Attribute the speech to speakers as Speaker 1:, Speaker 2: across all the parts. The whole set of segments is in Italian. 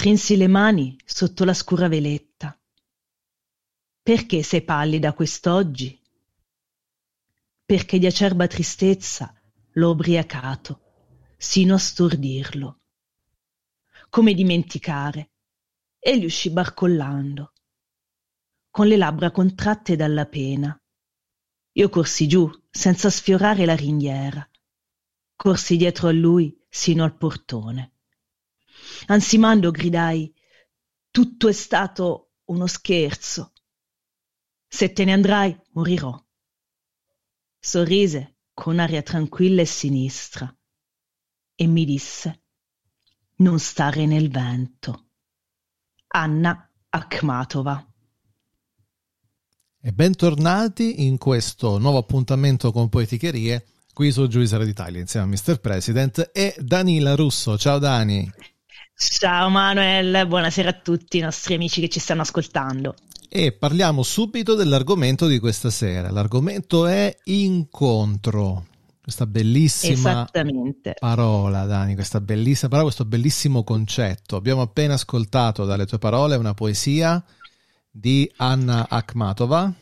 Speaker 1: Strinsi le mani sotto la scura veletta. Perché sei pallida quest'oggi? Perché di acerba tristezza l'ho ubriacato, sino a stordirlo. Come dimenticare? Egli uscì barcollando, con le labbra contratte dalla pena. Io corsi giù, senza sfiorare la ringhiera. Corsi dietro a lui sino al portone. Ansimando gridai Tutto è stato uno scherzo. Se te ne andrai, morirò. Sorrise con aria tranquilla e sinistra e mi disse Non stare nel vento. Anna Akhmatova.
Speaker 2: E bentornati in questo nuovo appuntamento con Poeticherie qui su Giuisera d'Italia insieme a Mr. President e Danila Russo. Ciao Dani.
Speaker 1: Ciao Manuel, buonasera a tutti i nostri amici che ci stanno ascoltando.
Speaker 2: E parliamo subito dell'argomento di questa sera. L'argomento è incontro. Questa bellissima parola, Dani, questa bellissima parola, questo bellissimo concetto. Abbiamo appena ascoltato dalle tue parole una poesia di Anna Akhmatova,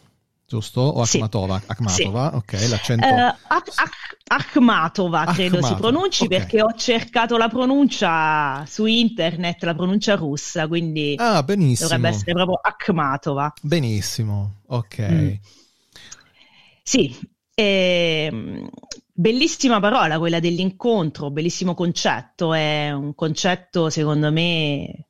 Speaker 2: giusto? O Akhmatova?
Speaker 1: Sì.
Speaker 2: Akhmatova,
Speaker 1: sì.
Speaker 2: ok, l'accento.
Speaker 1: Uh, Ak- Ak- Akhmatova credo
Speaker 2: Akhmatova,
Speaker 1: si pronunci
Speaker 2: okay.
Speaker 1: perché ho cercato la pronuncia su internet, la pronuncia russa, quindi
Speaker 2: ah, benissimo.
Speaker 1: dovrebbe essere proprio Akhmatova.
Speaker 2: Benissimo, ok.
Speaker 1: Mm. Sì, ehm, bellissima parola quella dell'incontro, bellissimo concetto, è un concetto secondo me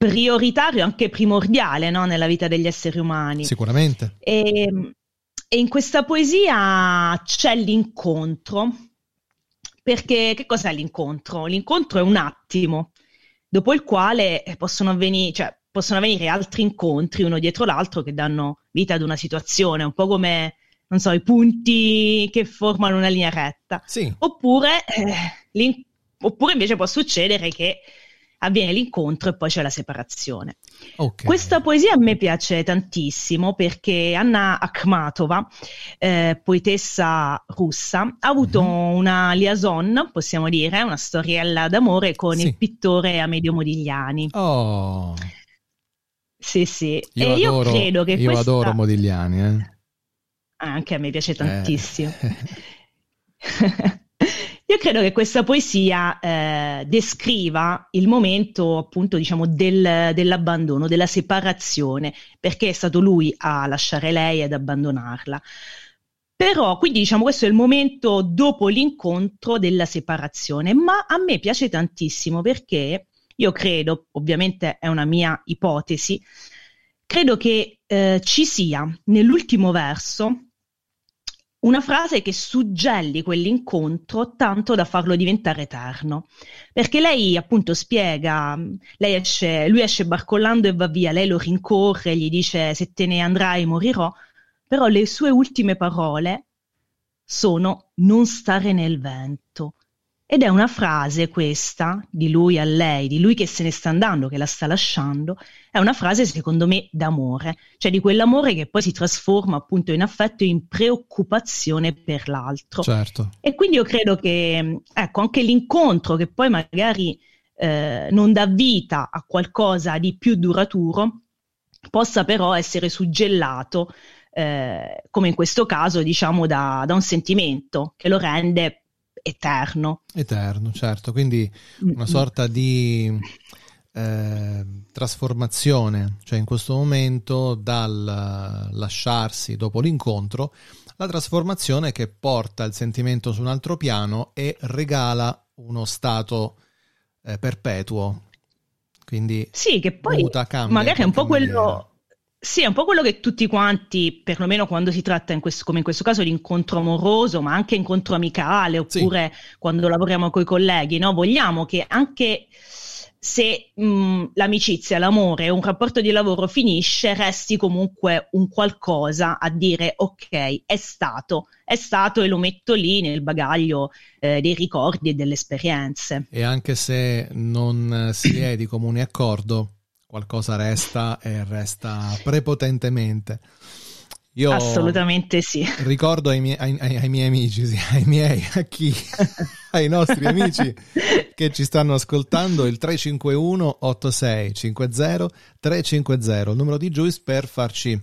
Speaker 1: prioritario, anche primordiale no? nella vita degli esseri umani.
Speaker 2: Sicuramente.
Speaker 1: E, e in questa poesia c'è l'incontro, perché che cos'è l'incontro? L'incontro è un attimo, dopo il quale possono avvenire, cioè, possono avvenire altri incontri uno dietro l'altro che danno vita ad una situazione, un po' come, non so, i punti che formano una linea retta.
Speaker 2: Sì.
Speaker 1: Oppure, eh, oppure invece può succedere che avviene l'incontro e poi c'è la separazione.
Speaker 2: Okay.
Speaker 1: Questa poesia a me piace tantissimo perché Anna Akhmatova, eh, poetessa russa, ha avuto mm-hmm. una liaison, possiamo dire, una storiella d'amore con sì. il pittore Amedio Modigliani.
Speaker 2: Oh.
Speaker 1: Sì, sì.
Speaker 2: Io
Speaker 1: e
Speaker 2: adoro,
Speaker 1: io credo che
Speaker 2: io
Speaker 1: questa...
Speaker 2: adoro Modigliani, eh.
Speaker 1: Anche a me piace tantissimo. Eh. Io credo che questa poesia eh, descriva il momento appunto diciamo del, dell'abbandono, della separazione, perché è stato lui a lasciare lei ed abbandonarla. Però, quindi diciamo questo è il momento dopo l'incontro della separazione, ma a me piace tantissimo perché io credo, ovviamente è una mia ipotesi, credo che eh, ci sia nell'ultimo verso una frase che suggelli quell'incontro tanto da farlo diventare eterno. Perché lei appunto spiega, lei esce, lui esce barcollando e va via, lei lo rincorre, gli dice se te ne andrai morirò, però le sue ultime parole sono non stare nel vento. Ed è una frase questa, di lui a lei, di lui che se ne sta andando, che la sta lasciando, è una frase secondo me d'amore, cioè di quell'amore che poi si trasforma appunto in affetto e in preoccupazione per l'altro.
Speaker 2: Certo.
Speaker 1: E quindi io credo che, ecco, anche l'incontro che poi magari eh, non dà vita a qualcosa di più duraturo, possa però essere suggellato, eh, come in questo caso, diciamo, da, da un sentimento che lo rende eterno.
Speaker 2: Eterno, certo, quindi una sorta di eh, trasformazione, cioè in questo momento dal lasciarsi dopo l'incontro, la trasformazione che porta il sentimento su un altro piano e regala uno stato eh, perpetuo. Quindi
Speaker 1: sì, che poi
Speaker 2: muta, cambia,
Speaker 1: magari è un po' quello Sì, è un po' quello che tutti quanti, perlomeno quando si tratta in questo, come in questo caso di incontro amoroso, ma anche incontro amicale, oppure sì. quando lavoriamo con i colleghi, no? vogliamo che anche se mh, l'amicizia, l'amore, un rapporto di lavoro finisce, resti comunque un qualcosa a dire ok, è stato, è stato e lo metto lì nel bagaglio eh, dei ricordi e delle esperienze.
Speaker 2: E anche se non si è di comune accordo, qualcosa resta e resta prepotentemente.
Speaker 1: Io Assolutamente sì.
Speaker 2: Ricordo ai miei, ai, ai miei amici, sì, ai miei, a chi, ai nostri amici che ci stanno ascoltando, il 351 8650 350, il numero di Juice per farci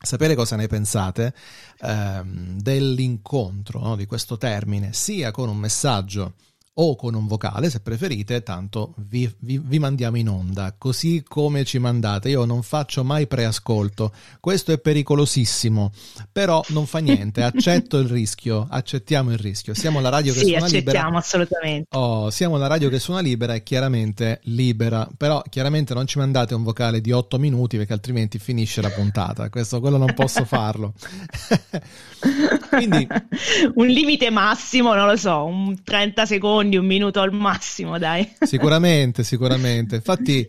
Speaker 2: sapere cosa ne pensate ehm, dell'incontro, no, di questo termine, sia con un messaggio o con un vocale se preferite, tanto vi, vi, vi, mandiamo in onda, così come ci mandate. Io non faccio mai preascolto, questo è pericolosissimo, però non fa niente, accetto il rischio, accettiamo il rischio. Siamo la radio che
Speaker 1: sì,
Speaker 2: suona libera.
Speaker 1: Sì, assolutamente.
Speaker 2: Oh, siamo la radio che suona libera e chiaramente libera, però chiaramente non ci mandate un vocale di 8 minuti perché altrimenti finisce la puntata, questo quello non posso farlo.
Speaker 1: Quindi un limite massimo, non lo so, un 30 secondi, un minuto al massimo, dai.
Speaker 2: Sicuramente, sicuramente. Infatti,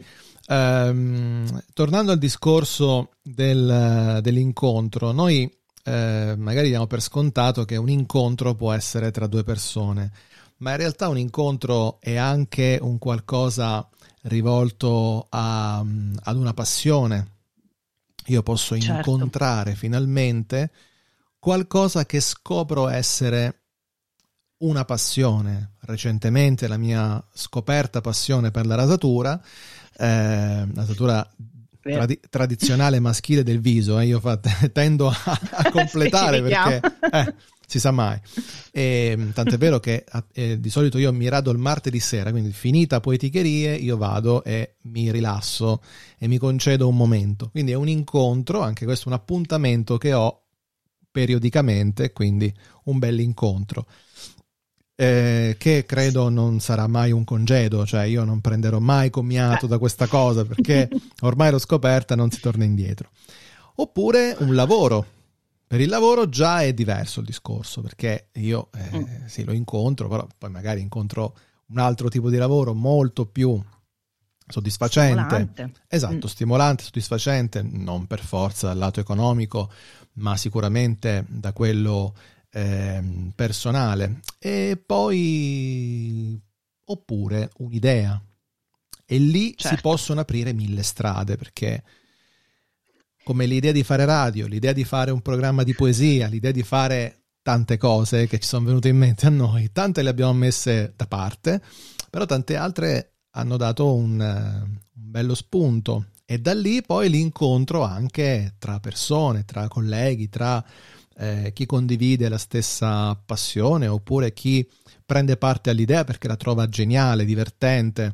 Speaker 2: ehm, tornando al discorso del, dell'incontro, noi eh, magari diamo per scontato che un incontro può essere tra due persone, ma in realtà un incontro è anche un qualcosa rivolto a, ad una passione. Io posso certo. incontrare finalmente qualcosa che scopro essere una passione. Recentemente la mia scoperta passione per la rasatura, eh, rasatura tradi- tradizionale maschile del viso, eh, io fa, tendo a, a completare perché eh, si sa mai. E, tant'è vero che eh, di solito io mi rado il martedì sera, quindi finita poeticherie io vado e mi rilasso e mi concedo un momento. Quindi è un incontro, anche questo un appuntamento che ho periodicamente, quindi un bel incontro. Eh, che credo non sarà mai un congedo, cioè io non prenderò mai commiato da questa cosa perché ormai l'ho scoperta, non si torna indietro. Oppure un lavoro. Per il lavoro già è diverso il discorso perché io eh, mm. sì, lo incontro, però poi magari incontro un altro tipo di lavoro molto più soddisfacente.
Speaker 1: Stimolante.
Speaker 2: Esatto, mm. stimolante, soddisfacente, non per forza dal lato economico, ma sicuramente da quello eh, personale. E poi oppure un'idea. E lì certo. si possono aprire mille strade perché come l'idea di fare radio, l'idea di fare un programma di poesia, l'idea di fare tante cose che ci sono venute in mente a noi, tante le abbiamo messe da parte, però tante altre hanno dato un, un bello spunto e da lì poi l'incontro anche tra persone, tra colleghi, tra eh, chi condivide la stessa passione oppure chi prende parte all'idea perché la trova geniale, divertente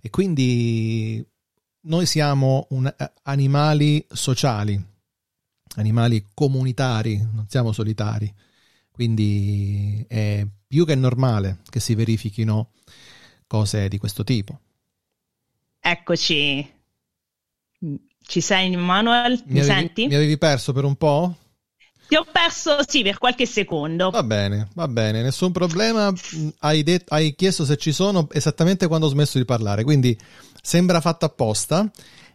Speaker 2: e quindi noi siamo un, eh, animali sociali, animali comunitari, non siamo solitari, quindi è più che normale che si verifichino cose di questo tipo.
Speaker 1: Eccoci, ci sei, Manuel? Mi, mi
Speaker 2: avevi,
Speaker 1: senti?
Speaker 2: Mi avevi perso per un po'?
Speaker 1: Ti ho perso, sì, per qualche secondo.
Speaker 2: Va bene, va bene, nessun problema. Hai, det- hai chiesto se ci sono esattamente quando ho smesso di parlare, quindi sembra fatto apposta.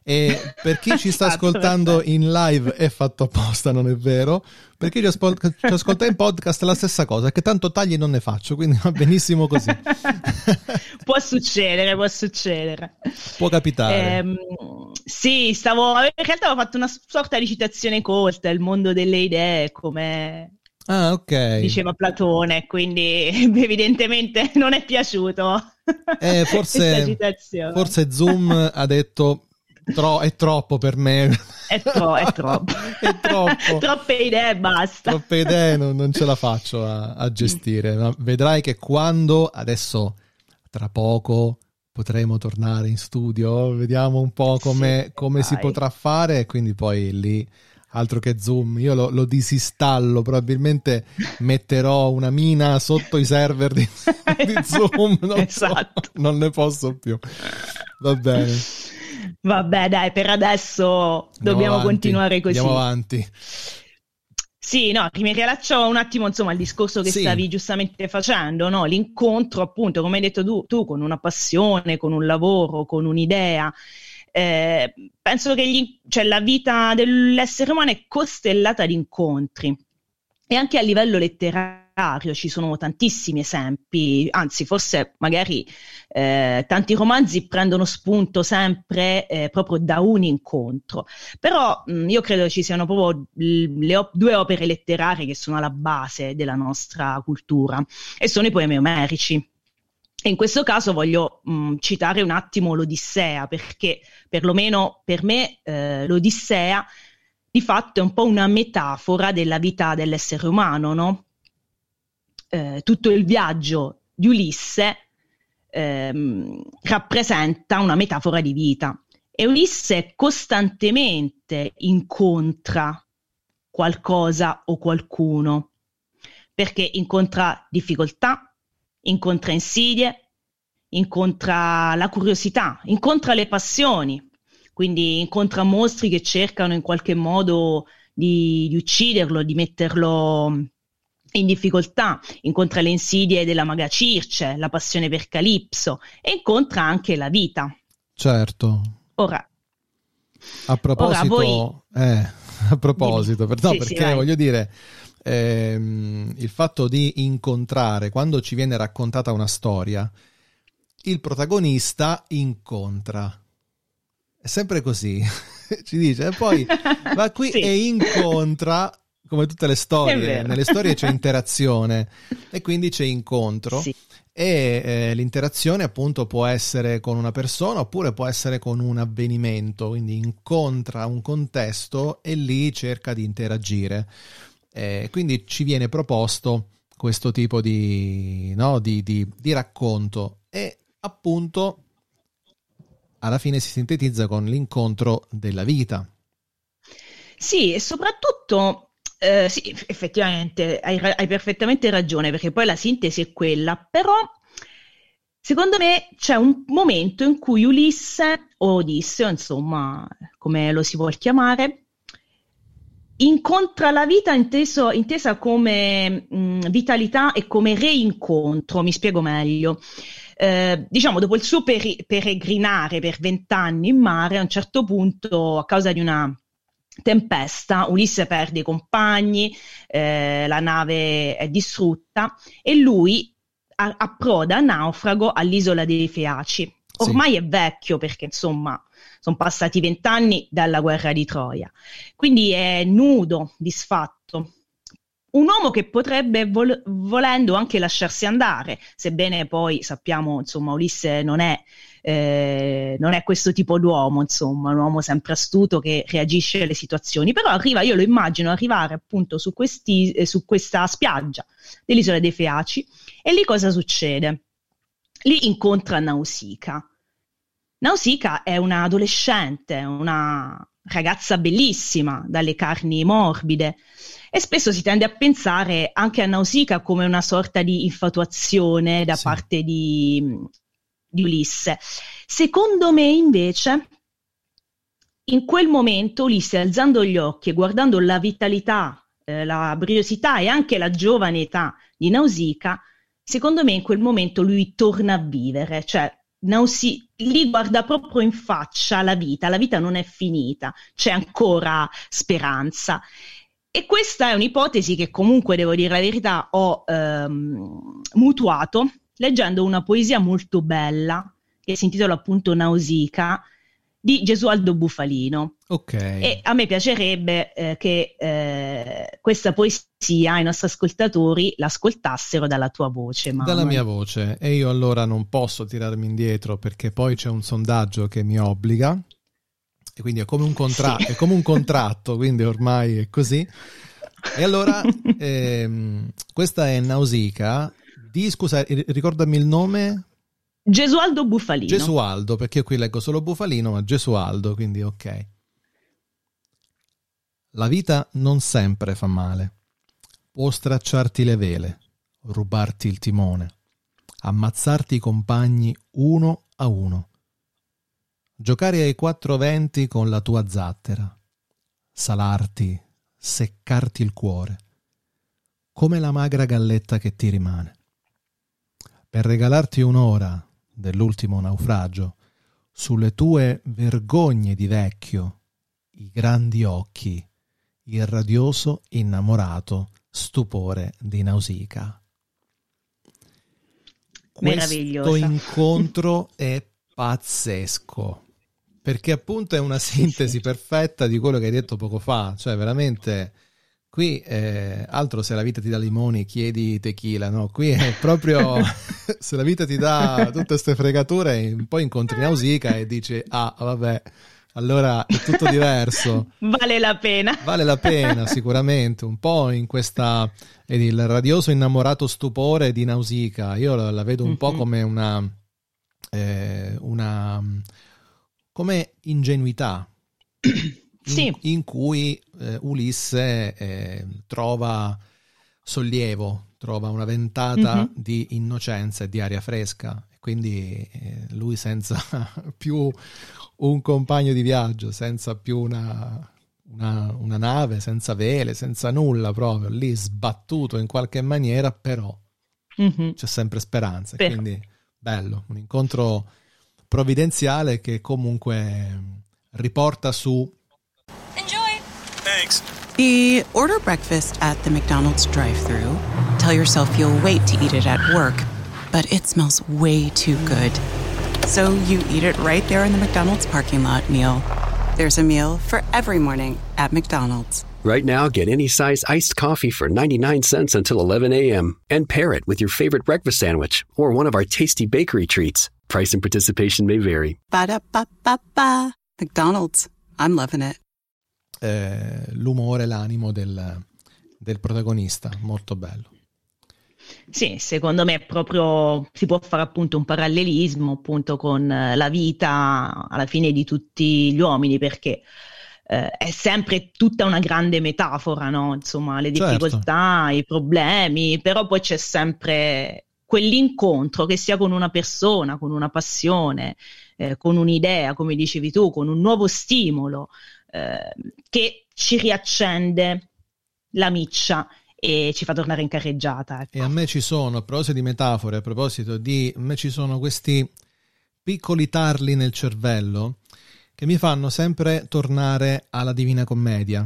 Speaker 2: E per chi ci sta ascoltando in live è fatto apposta, non è vero? Per chi ci, ascolta, ci ascolta in podcast è la stessa cosa, che tanto tagli non ne faccio, quindi va benissimo così.
Speaker 1: può succedere, può succedere.
Speaker 2: Può capitare.
Speaker 1: Eh, sì, stavo, in realtà avevo fatto una sorta di citazione corta, il mondo delle idee, come
Speaker 2: Ah, ok.
Speaker 1: Diceva Platone, quindi evidentemente non è piaciuto.
Speaker 2: Eh, forse, forse Zoom ha detto Tro- è troppo per me.
Speaker 1: È, tro- è troppo.
Speaker 2: è troppo.
Speaker 1: Troppe idee basta.
Speaker 2: Troppe idee non, non ce la faccio a, a gestire. Ma vedrai che quando adesso, tra poco, potremo tornare in studio, vediamo un po' come, sì, come si potrà fare. E quindi poi lì altro che Zoom. Io lo, lo, disinstallo, probabilmente metterò una mina sotto i server di, di Zoom. Non, esatto. so, non ne posso più. Va bene.
Speaker 1: Vabbè, dai, per adesso dobbiamo
Speaker 2: avanti,
Speaker 1: continuare così.
Speaker 2: Andiamo avanti.
Speaker 1: Sì, no, mi riallaccio un attimo insomma al discorso che sì. stavi giustamente facendo, no? l'incontro appunto, come hai detto tu, tu con una passione, con un lavoro, con un'idea. Eh, penso che gli, cioè, la vita dell'essere umano è costellata di incontri e anche a livello letterario ci sono tantissimi esempi, anzi forse magari eh, tanti romanzi prendono spunto sempre eh, proprio da un incontro, però mh, io credo ci siano proprio le due opere letterarie che sono alla base della nostra cultura e sono i poemi omerici. E in questo caso voglio mh, citare un attimo l'Odissea, perché perlomeno per me eh, l'Odissea di fatto è un po' una metafora della vita dell'essere umano, no? Eh, tutto il viaggio di Ulisse ehm, rappresenta una metafora di vita. E Ulisse costantemente incontra qualcosa o qualcuno perché incontra difficoltà, incontra insidie, incontra la curiosità, incontra le passioni, quindi incontra mostri che cercano in qualche modo di, di ucciderlo, di metterlo in difficoltà, incontra le insidie della maga Circe, la passione per Calipso e incontra anche la vita.
Speaker 2: Certo.
Speaker 1: Ora,
Speaker 2: a proposito, voi... eh, a proposito, per, no, sì, perché sì, voglio dire, ehm, il fatto di incontrare, quando ci viene raccontata una storia, il protagonista incontra. È sempre così, ci dice, e poi va qui sì. e incontra come tutte le storie, nelle storie c'è interazione e quindi c'è incontro. Sì. E eh, l'interazione appunto può essere con una persona oppure può essere con un avvenimento, quindi incontra un contesto e lì cerca di interagire. Eh, quindi ci viene proposto questo tipo di, no, di, di, di racconto e appunto alla fine si sintetizza con l'incontro della vita.
Speaker 1: Sì, e soprattutto eh, sì, effettivamente hai, hai, perfettamente ragione, perché poi la sintesi è quella, però secondo me c'è un momento in cui Ulisse, o Odisseo, insomma, come lo si vuol chiamare, incontra la vita inteso, intesa come mh, vitalità e come reincontro, mi spiego meglio. Eh, diciamo, dopo il suo peri- peregrinare per vent'anni in mare, a un certo punto, a causa di una tempesta, Ulisse perde i compagni, eh, la nave è distrutta e lui a- approda naufrago all'isola dei Feaci. Ormai sì. è vecchio perché insomma sono passati vent'anni dalla guerra di Troia, quindi è nudo, disfatto. Un uomo che potrebbe vol- volendo anche lasciarsi andare, sebbene poi sappiamo, insomma, Ulisse non è eh, non è questo tipo d'uomo, insomma, un uomo sempre astuto che reagisce alle situazioni, però arriva, io lo immagino arrivare appunto su, questi, eh, su questa spiaggia dell'isola dei Feaci e lì cosa succede? Lì incontra Nausicaa. Nausicaa è una adolescente, una ragazza bellissima, dalle carni morbide, e spesso si tende a pensare anche a Nausicaa come una sorta di infatuazione da sì. parte di, di Ulisse. Secondo me, invece, in quel momento Ulisse, alzando gli occhi e guardando la vitalità, eh, la briosità e anche la giovane età di Nausicaa, secondo me in quel momento lui torna a vivere, cioè Nausi- lì guarda proprio in faccia la vita, la vita non è finita, c'è ancora speranza. E questa è un'ipotesi che comunque, devo dire la verità, ho ehm, mutuato leggendo una poesia molto bella che si intitola appunto Nausicaa di Gesualdo Bufalino.
Speaker 2: Ok.
Speaker 1: E a me piacerebbe eh, che eh, questa poesia i nostri ascoltatori l'ascoltassero dalla tua voce. Manuel.
Speaker 2: Dalla mia voce. E io allora non posso tirarmi indietro perché poi c'è un sondaggio che mi obbliga. E quindi è come un, contra- sì. è come un contratto, quindi ormai è così. E allora, ehm, questa è Nausicaa di, scusa, ricordami il nome.
Speaker 1: Gesualdo Bufalino.
Speaker 2: Gesualdo, perché io qui leggo solo Bufalino, ma Gesualdo, quindi ok. La vita non sempre fa male. Può stracciarti le vele, rubarti il timone, ammazzarti i compagni uno a uno. Giocare ai quattro venti con la tua zattera, salarti, seccarti il cuore, come la magra galletta che ti rimane, per regalarti un'ora dell'ultimo naufragio, sulle tue vergogne di vecchio, i grandi occhi, il radioso innamorato stupore di Nausicaa. Questo incontro è pazzesco perché appunto è una sintesi perfetta di quello che hai detto poco fa, cioè veramente qui eh, altro se la vita ti dà limoni chiedi tequila, no? Qui è proprio se la vita ti dà tutte queste fregature, poi incontri Nausicaa e dici ah vabbè allora è tutto diverso.
Speaker 1: vale la pena.
Speaker 2: Vale la pena, sicuramente. Un po' in questa il radioso innamorato stupore di Nausicaa. Io la, la vedo un mm-hmm. po' come una, eh, una come ingenuità. In, sì. in cui eh, Ulisse eh, trova sollievo, trova una ventata mm-hmm. di innocenza e di aria fresca. Quindi eh, lui senza più un compagno di viaggio senza più una, una, una, nave, senza vele, senza nulla proprio, lì sbattuto in qualche maniera, però mm-hmm. c'è sempre speranza. Beh. Quindi bello, un incontro provvidenziale che comunque riporta su... Enjoy!
Speaker 3: Thanks. The order breakfast at the McDonald's drive-thru. Tell yourself you'll wait to eat it at work, but it smells way too good. So you eat it right there in the McDonald's parking lot meal. There's a meal for every morning at McDonald's.
Speaker 4: Right now, get any size iced coffee for 99 cents until 11 a.m. and pair it with your favorite breakfast sandwich or one of our tasty bakery treats. Price and participation may vary.
Speaker 3: Ba da ba ba ba. McDonald's. I'm loving it.
Speaker 2: Eh, l'umore, l'animo del, del protagonista, molto bello.
Speaker 1: Sì, secondo me proprio si può fare appunto un parallelismo appunto con eh, la vita alla fine di tutti gli uomini perché eh, è sempre tutta una grande metafora, no? Insomma, le certo. difficoltà, certo. i problemi, però poi c'è sempre quell'incontro che sia con una persona, con una passione, eh, con un'idea, come dicevi tu, con un nuovo stimolo eh, che ci riaccende la miccia e ci fa tornare in carreggiata. Ecco.
Speaker 2: E a me ci sono, a proposito di metafore, a proposito di, a me ci sono questi piccoli tarli nel cervello che mi fanno sempre tornare alla Divina Commedia,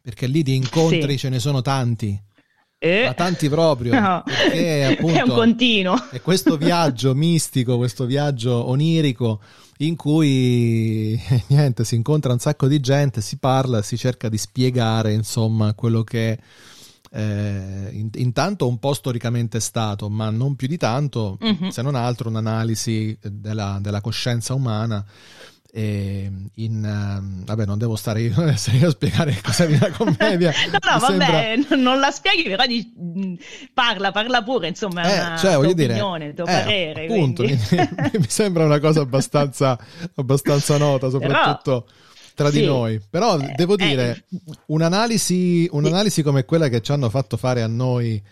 Speaker 2: perché lì di incontri sì. ce ne sono tanti. Eh? Ma tanti proprio, no. perché appunto
Speaker 1: è un continuo.
Speaker 2: È questo viaggio mistico, questo viaggio onirico in cui niente, si incontra un sacco di gente, si parla, si cerca di spiegare insomma quello che eh, in, intanto un po' storicamente stato, ma non più di tanto, mm-hmm. se non altro un'analisi della, della coscienza umana. E in, uh, vabbè, non devo stare io, a spiegare cosa è una commedia.
Speaker 1: no, no, vabbè, sembra... non la spieghi, però di, mm, parla, parla pure, insomma, eh, una cioè, voglio opinione, dire, tuo eh, parere.
Speaker 2: Appunto, mi, mi, sembra una cosa abbastanza, abbastanza nota, soprattutto. Però tra sì. di noi. Però eh, devo dire, eh. un'analisi, un'analisi come quella che ci hanno fatto fare a noi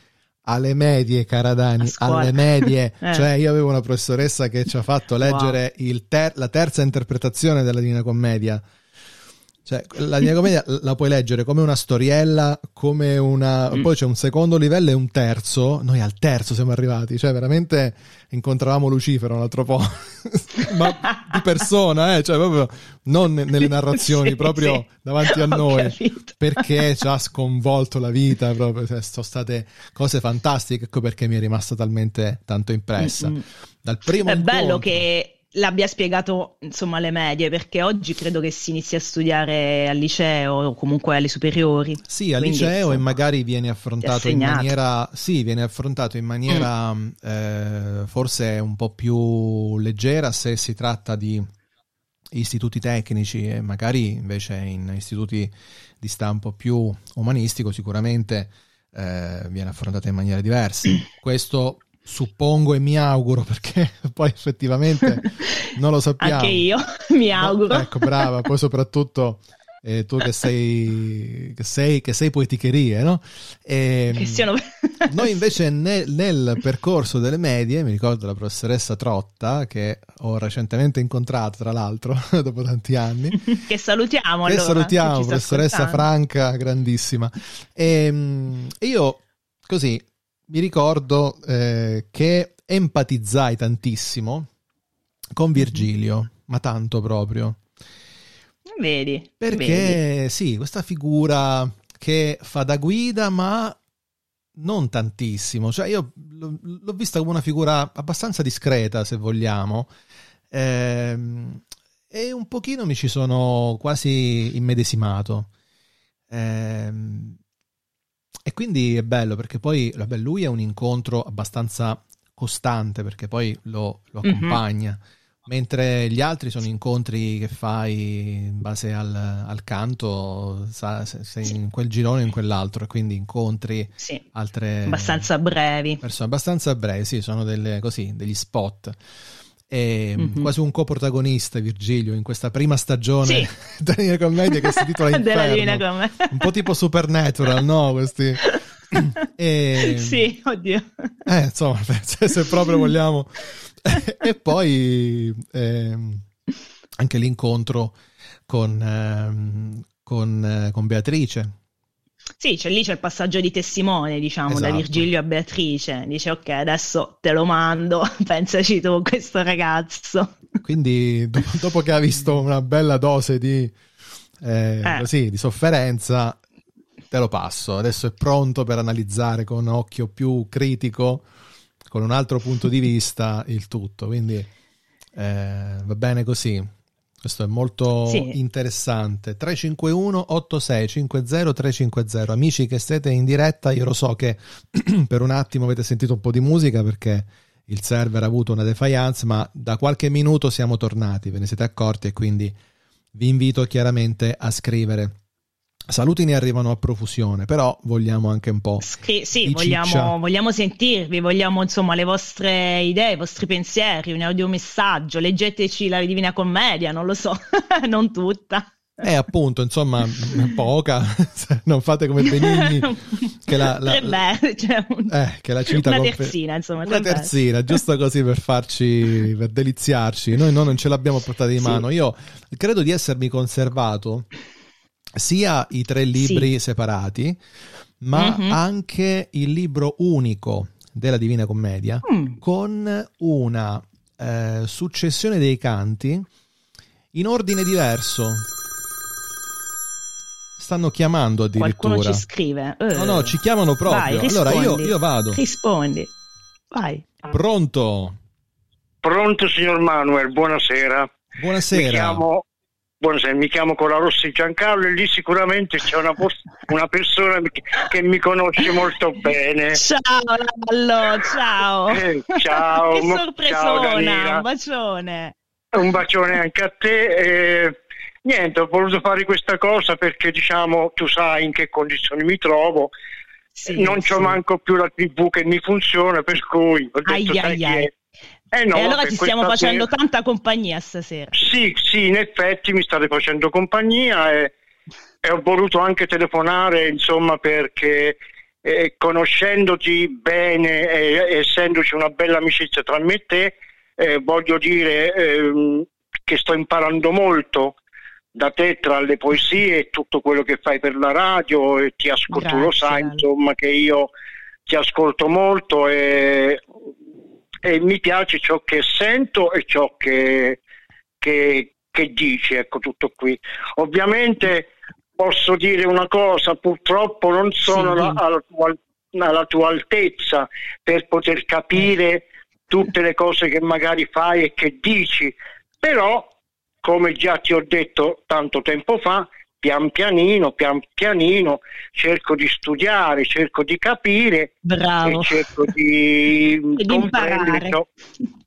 Speaker 2: alle medie, Dani, alle medie, eh. cioè io avevo una professoressa che ci ha fatto leggere wow. ter- la terza interpretazione della Divina Commedia cioè, la Divina Commedia la puoi leggere come una storiella, come una... Mm. Poi c'è un secondo livello e un terzo. Noi al terzo siamo arrivati. Cioè, veramente incontravamo Lucifero un altro po'. Ma di persona, eh? Cioè, proprio non nelle narrazioni, sì, proprio sì. davanti a noi. Capito. Perché ci ha sconvolto la vita. Proprio. Cioè, sono state cose fantastiche. Ecco perché mi è rimasta talmente tanto impressa. Mm-hmm. Dal primo
Speaker 1: È
Speaker 2: incontro...
Speaker 1: bello che l'abbia spiegato insomma alle medie perché oggi credo che si inizi a studiare al liceo o comunque alle superiori.
Speaker 2: Sì al Quindi, liceo insomma, e magari viene affrontato in maniera sì viene affrontato in maniera mm. eh, forse un po' più leggera se si tratta di istituti tecnici e magari invece in istituti di stampo più umanistico sicuramente eh, viene affrontata in maniera diversa. Questo suppongo e mi auguro perché poi effettivamente non lo sappiamo.
Speaker 1: Anche io mi auguro.
Speaker 2: No, ecco, brava, poi soprattutto eh, tu che sei, che sei, che sei poeticherie, no?
Speaker 1: E, ehm, che siano...
Speaker 2: noi invece nel, nel, percorso delle medie, mi ricordo la professoressa Trotta, che ho recentemente incontrato tra l'altro, dopo tanti anni.
Speaker 1: che salutiamo
Speaker 2: che
Speaker 1: allora.
Speaker 2: salutiamo, professoressa Franca, grandissima. E, e io così mi ricordo eh, che empatizzai tantissimo con mhm. Virgilio, ma tanto proprio.
Speaker 1: Vedi.
Speaker 2: Perché
Speaker 1: vedi.
Speaker 2: sì, questa figura che fa da guida, ma non tantissimo. Cioè, io l'ho vista come una figura abbastanza discreta, se vogliamo. Ehm, e un pochino mi ci sono quasi immedesimato. Ehm, e quindi è bello perché poi vabbè, lui è un incontro abbastanza costante perché poi lo, lo mhm. accompagna. Mm-hmm mentre gli altri sono incontri che fai in base al, al canto, sa, sei in quel girone o in quell'altro, quindi incontri
Speaker 1: sì.
Speaker 2: altre
Speaker 1: abbastanza brevi.
Speaker 2: Persone abbastanza brevi, sì, sono delle, così, degli spot. E mm-hmm. quasi un coprotagonista Virgilio in questa prima stagione sì. della Divina Commedia che si titola Inferno. un po' tipo Supernatural, no? Questi
Speaker 1: e... Sì, oddio.
Speaker 2: Eh, insomma, se proprio vogliamo e poi ehm, anche l'incontro con, ehm, con, eh, con, Beatrice.
Speaker 1: Sì, c'è lì c'è il passaggio di testimone, diciamo, esatto. da Virgilio a Beatrice. Dice, ok, adesso te lo mando, pensaci tu, questo ragazzo.
Speaker 2: Quindi, dopo, dopo che ha visto una bella dose di, eh, eh. Così, di sofferenza, te lo passo. Adesso è pronto per analizzare con occhio più critico con un altro punto di vista il tutto. Quindi eh, va bene così. Questo è molto sì. interessante. 351 8650 350. Amici che siete in diretta, io lo so che per un attimo avete sentito un po' di musica perché il server ha avuto una defiance, ma da qualche minuto siamo tornati, ve ne siete accorti e quindi vi invito chiaramente a scrivere Saluti ne arrivano a profusione, però vogliamo anche un po'.
Speaker 1: Scri- sì, vogliamo, vogliamo, sentirvi, vogliamo insomma le vostre idee, i vostri pensieri, un audiomessaggio, leggeteci la Divina Commedia, non lo so, non tutta.
Speaker 2: Eh, appunto, insomma, poca, non fate come Benigni che la, la, la cioè un, eh, che la cita
Speaker 1: una terzina, insomma,
Speaker 2: una terzina, giusto così per farci, per deliziarci. Noi, noi non ce l'abbiamo portata di mano. Sì. Io credo di essermi conservato sia i tre libri sì. separati, ma mm-hmm. anche il libro unico della Divina Commedia mm. con una eh, successione dei canti in ordine diverso. Stanno chiamando addirittura.
Speaker 1: Qualcuno ci scrive.
Speaker 2: Uh. No, no, ci chiamano proprio. Vai, allora io, io vado.
Speaker 1: Rispondi. Vai.
Speaker 2: Pronto?
Speaker 5: Pronto, signor Manuel, buonasera.
Speaker 2: Buonasera.
Speaker 5: Mi chiamo Buonasera, mi chiamo Colarossi Giancarlo e lì sicuramente c'è una, una, persona che mi conosce molto bene.
Speaker 1: Ciao Lallo, ciao.
Speaker 5: Eh, ciao.
Speaker 1: che sorpresona, ciao, un bacione.
Speaker 5: Un bacione anche a te. Eh, niente, ho voluto fare questa cosa perché diciamo tu sai in che condizioni mi trovo. Sì, non sì. c'ho manco più la tv che mi funziona, per cui ho detto, ai, ai, ai.
Speaker 1: Eh no, e allora ci stiamo facendo sera... tanta compagnia stasera.
Speaker 5: Sì, sì, in effetti mi state facendo compagnia e, e ho voluto anche telefonare, insomma, perché eh, conoscendoti bene e essendoci una bella amicizia tra me e te, eh, voglio dire eh, che sto imparando molto da te tra le poesie e tutto quello che fai per la radio e ti ascolto, Grazie. tu lo sai, insomma, che io ti ascolto molto e e mi piace ciò che sento e ciò che, che, che dici, ecco tutto qui. Ovviamente posso dire una cosa, purtroppo non sono sì. la, alla, tua, alla, tua, altezza per poter capire tutte le cose che magari fai e che dici, però come già ti ho detto tanto tempo fa, pian pianino, pian pianino cerco di studiare, cerco di capire
Speaker 1: Bravo.
Speaker 5: e cerco di,
Speaker 1: comprendere.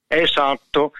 Speaker 5: Esatto.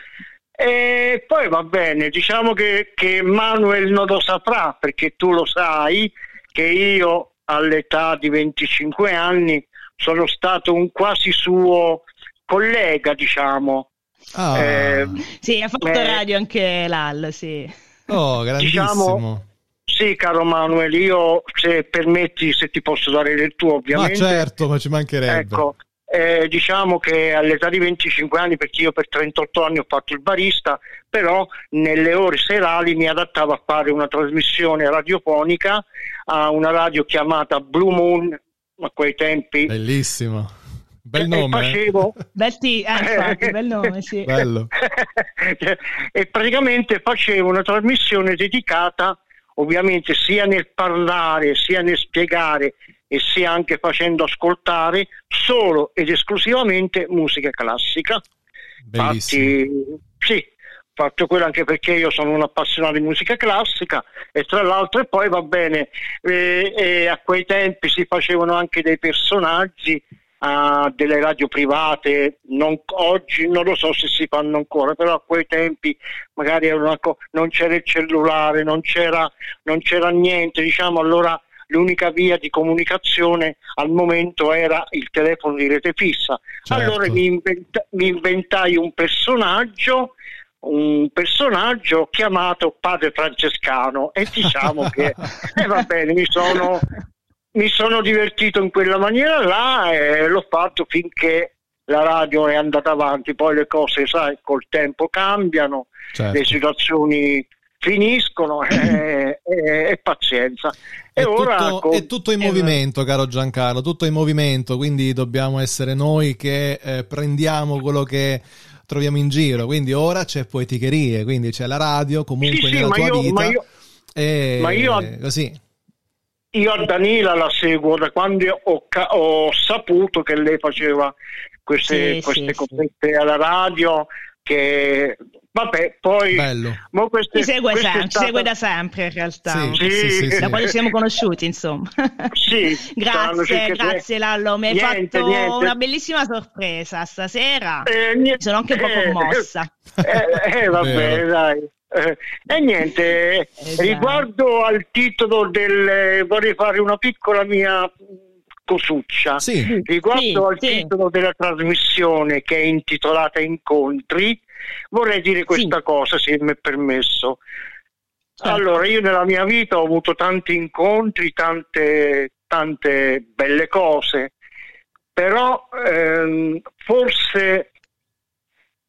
Speaker 5: E poi va bene, diciamo che, che Manuel non lo saprà perché tu lo sai che io all'età di 25 anni sono stato un quasi suo collega, diciamo.
Speaker 2: Ah. Eh,
Speaker 1: sì, ha fatto eh, radio anche l'AL, sì.
Speaker 2: Oh, grandissimo. Diciamo,
Speaker 5: Sì, caro Manuel, io se permetti, se ti posso dare del tuo, ovviamente.
Speaker 2: Ma certo, ma ci mancherebbe.
Speaker 5: Ecco, eh, diciamo che all'età di 25 anni, perché io per 38 anni ho fatto il barista, però nelle ore serali mi adattavo a fare una trasmissione radiofonica a una radio chiamata Blue Moon a quei tempi.
Speaker 2: Bellissimo. Bel nome.
Speaker 5: E facevo...
Speaker 1: bel, t- eh, infatti, bel nome, sì.
Speaker 2: Bello.
Speaker 5: e praticamente facevo una trasmissione dedicata ovviamente sia nel parlare sia nel spiegare e sia anche facendo ascoltare solo ed esclusivamente musica classica. Infatti, sì, fatto quello anche perché io sono un appassionato di musica classica e tra l'altro e poi va bene, eh, eh, a quei tempi si facevano anche dei personaggi a delle radio private, non, oggi non lo so se si fanno ancora, però a quei tempi magari co- non c'era il cellulare, non c'era, non c'era niente, diciamo allora l'unica via di comunicazione al momento era il telefono di rete fissa. Certo. Allora mi, inventa- mi inventai un personaggio un personaggio chiamato Padre Francescano e diciamo che eh, va bene, mi sono, mi sono divertito in quella maniera là e l'ho fatto finché la radio è andata avanti, poi le cose, sai, col tempo cambiano, certo. le situazioni finiscono e, e, e pazienza.
Speaker 2: È, ora, tutto, con... è tutto in eh, movimento, caro Giancarlo, tutto in movimento, quindi dobbiamo essere noi che eh, prendiamo quello che troviamo in giro. Quindi ora c'è poeticherie, quindi c'è la radio comunque sì, nella sì, tua io, vita. Ma io, e ma io, così.
Speaker 5: Io a Danila la seguo da quando ho, ho saputo che lei faceva queste, sì, queste cosette alla radio che Vabbè, poi
Speaker 1: Mo queste, ci, segue sem- stata... ci segue da sempre in realtà. Sì, sì, sì, da quando ci siamo conosciuti, insomma.
Speaker 5: Sì,
Speaker 1: grazie, grazie Lallo, mi hai niente, fatto niente. una bellissima sorpresa stasera. Eh, Sono anche un po' eh, commossa.
Speaker 5: Eh, eh vabbè, dai. Eh, e niente, esatto. riguardo al titolo del vorrei fare una piccola mia cosuccia.
Speaker 2: Sì.
Speaker 5: Riguardo sì, al sì. titolo della trasmissione che è intitolata Incontri, vorrei dire questa sì. cosa, se mi è permesso. Certo. Allora, io nella mia vita ho avuto tanti incontri, tante, tante belle cose, però ehm, forse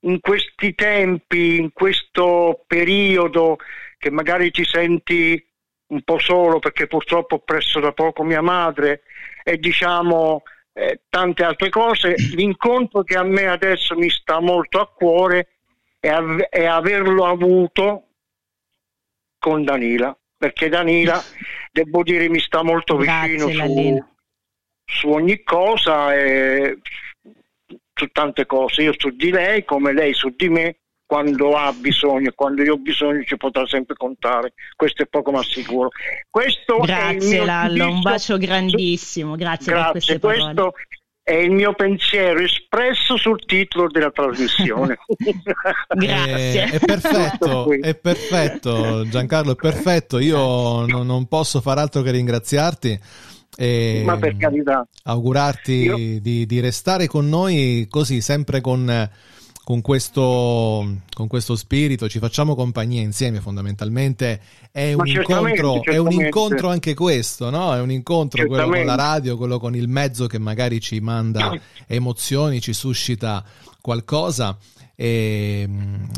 Speaker 5: in questi tempi, in questo periodo che magari ti senti un po' solo perché purtroppo ho preso da poco mia madre e diciamo eh, tante altre cose, l'incontro che a me adesso mi sta molto a cuore è, av- è averlo avuto con Danila, perché Danila, devo dire, mi sta molto vicino su, su, ogni cosa e su tante cose. Io su di lei, come lei su di me, quando ha bisogno, quando io ho bisogno ci potrà sempre contare, questo è poco ma sicuro. Questo
Speaker 1: grazie Lallo, un bacio grandissimo, grazie, grazie per queste
Speaker 5: parole. Questo è il mio pensiero espresso sul titolo della trasmissione.
Speaker 1: Grazie.
Speaker 2: È, è, perfetto, è perfetto, Giancarlo, è perfetto. Io non, non posso far altro che ringraziarti. E
Speaker 5: Ma per carità.
Speaker 2: Augurarti Io... di, di, restare con noi così, sempre con con questo, con questo spirito, ci facciamo compagnia insieme fondamentalmente. È un, incontro, è un incontro anche questo, no? È un incontro certamente. quello con la radio, quello con il mezzo che magari ci manda emozioni, ci suscita qualcosa. E,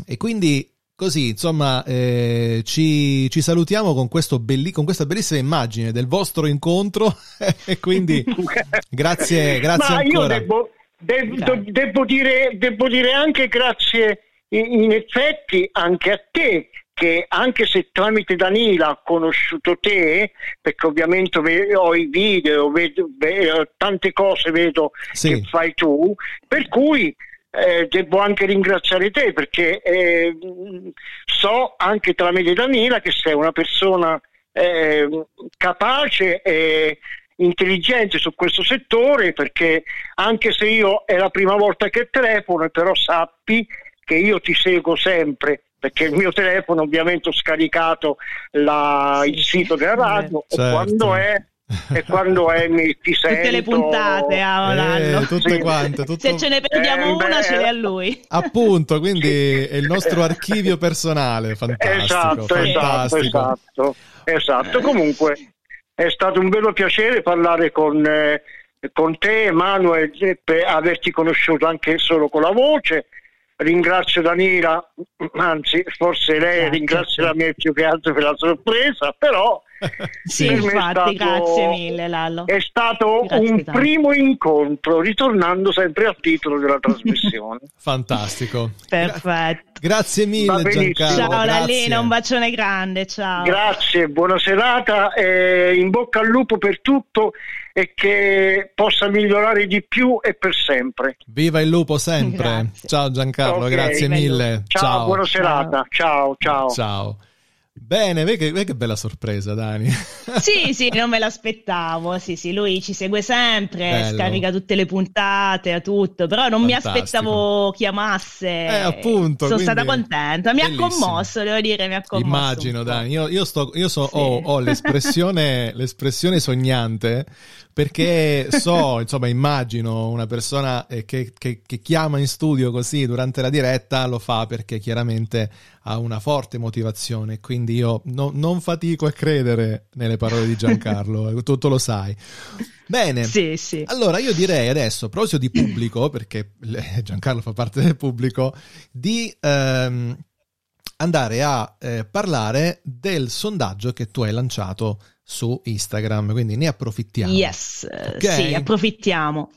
Speaker 2: e quindi Così, insomma, eh, ci, ci, salutiamo con, belli, con, questa bellissima immagine del vostro incontro e quindi grazie, grazie
Speaker 5: Ma
Speaker 2: ancora.
Speaker 5: Io devo, Devo, devo, dire, devo dire anche grazie in effetti anche a te che anche se tramite Danila ho conosciuto te, perché ovviamente ho i video, vedo, vedo tante cose vedo sì. che fai tu, per cui eh, devo anche ringraziare te perché eh, so anche tramite Danila che sei una persona eh, capace e intelligente su questo settore perché anche se io è la prima volta che telefono, però sappi che io ti seguo sempre perché il mio telefono ovviamente ho scaricato la, il sito della radio certo. e quando è e quando Amy ti sento
Speaker 1: tutte le puntate ah,
Speaker 2: eh, tutte sì. quante tutto...
Speaker 1: se ce ne perdiamo eh, una beh... ce l'è a lui
Speaker 2: appunto quindi è il nostro archivio personale fantastico
Speaker 5: esatto
Speaker 2: fantastico.
Speaker 5: esatto esatto, esatto. comunque è stato un vero piacere parlare con, eh, con te Emanuele per averti conosciuto anche solo con la voce ringrazio Danila, anzi forse lei grazie. ringrazia me più che altro per la sorpresa, però
Speaker 1: sì, infatti, stato, grazie mille Lallo.
Speaker 5: È stato grazie un tanto. primo incontro, ritornando sempre al titolo della trasmissione.
Speaker 2: Fantastico.
Speaker 1: Perfetto.
Speaker 2: Grazie mille Giancarlo.
Speaker 1: Ciao Lallina, un bacione grande, ciao.
Speaker 5: Grazie, buona serata e in bocca al lupo per tutto e che possa migliorare di più e per sempre.
Speaker 2: Viva il lupo sempre. Grazie. Ciao Giancarlo, okay. grazie mille.
Speaker 5: Ciao, ciao, buona serata. Ciao, ciao.
Speaker 2: Ciao. Bene, vedi che, vedi che, bella sorpresa, Dani.
Speaker 1: Sì, sì, non me l'aspettavo. Sì, sì, lui ci segue sempre, Bello. scarica tutte le puntate, tutto, però non Fantastico. mi aspettavo chiamasse.
Speaker 2: Eh, appunto.
Speaker 1: Sono stata contenta, mi bellissimo. ha commosso, devo dire, mi ha commosso.
Speaker 2: Immagino, Dani, io, io, sto, io so, sì. ho, ho l'espressione, l'espressione sognante perché so, insomma, immagino una persona eh, che, che, che, chiama in studio così durante la diretta lo fa perché chiaramente ha una forte motivazione, quindi io no, non fatico a credere nelle parole di Giancarlo, eh, tu, tu lo sai. Bene,
Speaker 1: sì, sì.
Speaker 2: allora io direi adesso, a proposito di pubblico, perché Giancarlo fa parte del pubblico, di ehm, andare a eh, parlare del sondaggio che tu hai lanciato su Instagram, quindi ne approfittiamo.
Speaker 1: Yes, okay? sì, approfittiamo.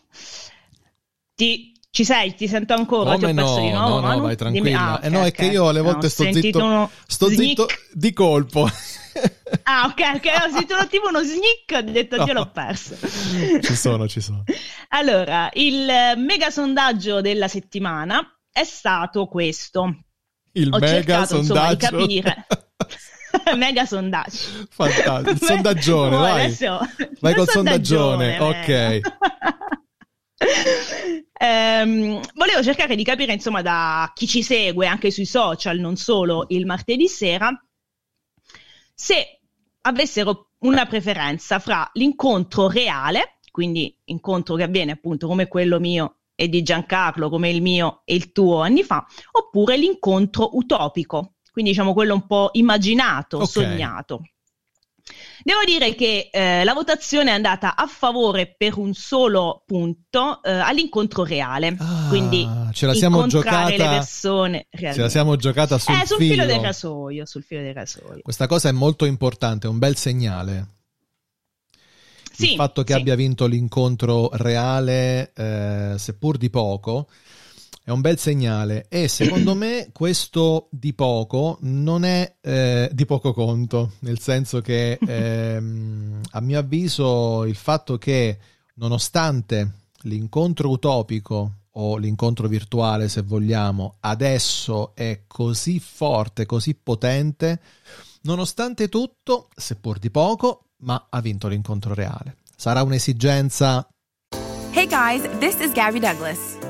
Speaker 1: Ti, ci sei? Ti sento ancora?
Speaker 2: Come no,
Speaker 1: di nuovo,
Speaker 2: no, no, vai tranquilla. Ah, okay, eh no, è che io alle volte no, sto, zitto, sto zitto di colpo.
Speaker 1: Ah, ok, ok, ho sentito tipo uno sneak, ho detto no. l'ho perso.
Speaker 2: Ci sono, ci sono.
Speaker 1: Allora, il mega sondaggio della settimana è stato questo.
Speaker 2: Il ho mega
Speaker 1: cercato,
Speaker 2: sondaggio.
Speaker 1: Insomma, di capire. Mega sondaggio.
Speaker 2: Fantastico. Il sondaggione, vai. Adesso, vai col sondaggione, ok.
Speaker 1: Um, volevo cercare di capire, insomma, da chi ci segue anche sui social, non solo il martedì sera, se avessero una preferenza fra l'incontro reale, quindi incontro che avviene appunto come quello mio e di Giancarlo, come il mio e il tuo anni fa, oppure l'incontro utopico, quindi diciamo quello un po' immaginato, okay. sognato. Devo dire che eh, la votazione è andata a favore per un solo punto eh, all'incontro reale. Ah, quindi
Speaker 2: ce la siamo giocata, le
Speaker 1: persone realmente. Ce
Speaker 2: la siamo giocata sul,
Speaker 1: eh, sul
Speaker 2: filo.
Speaker 1: filo del rasoio, sul filo del rasoio.
Speaker 2: Questa cosa è molto importante, è un bel segnale. Il sì, fatto che sì. abbia vinto l'incontro reale, eh, seppur di poco, è un bel segnale e secondo me questo di poco non è eh, di poco conto, nel senso che ehm, a mio avviso il fatto che nonostante l'incontro utopico o l'incontro virtuale se vogliamo adesso è così forte, così potente, nonostante tutto, seppur di poco, ma ha vinto l'incontro reale. Sarà un'esigenza
Speaker 6: Hey guys, this is Gabby Douglas.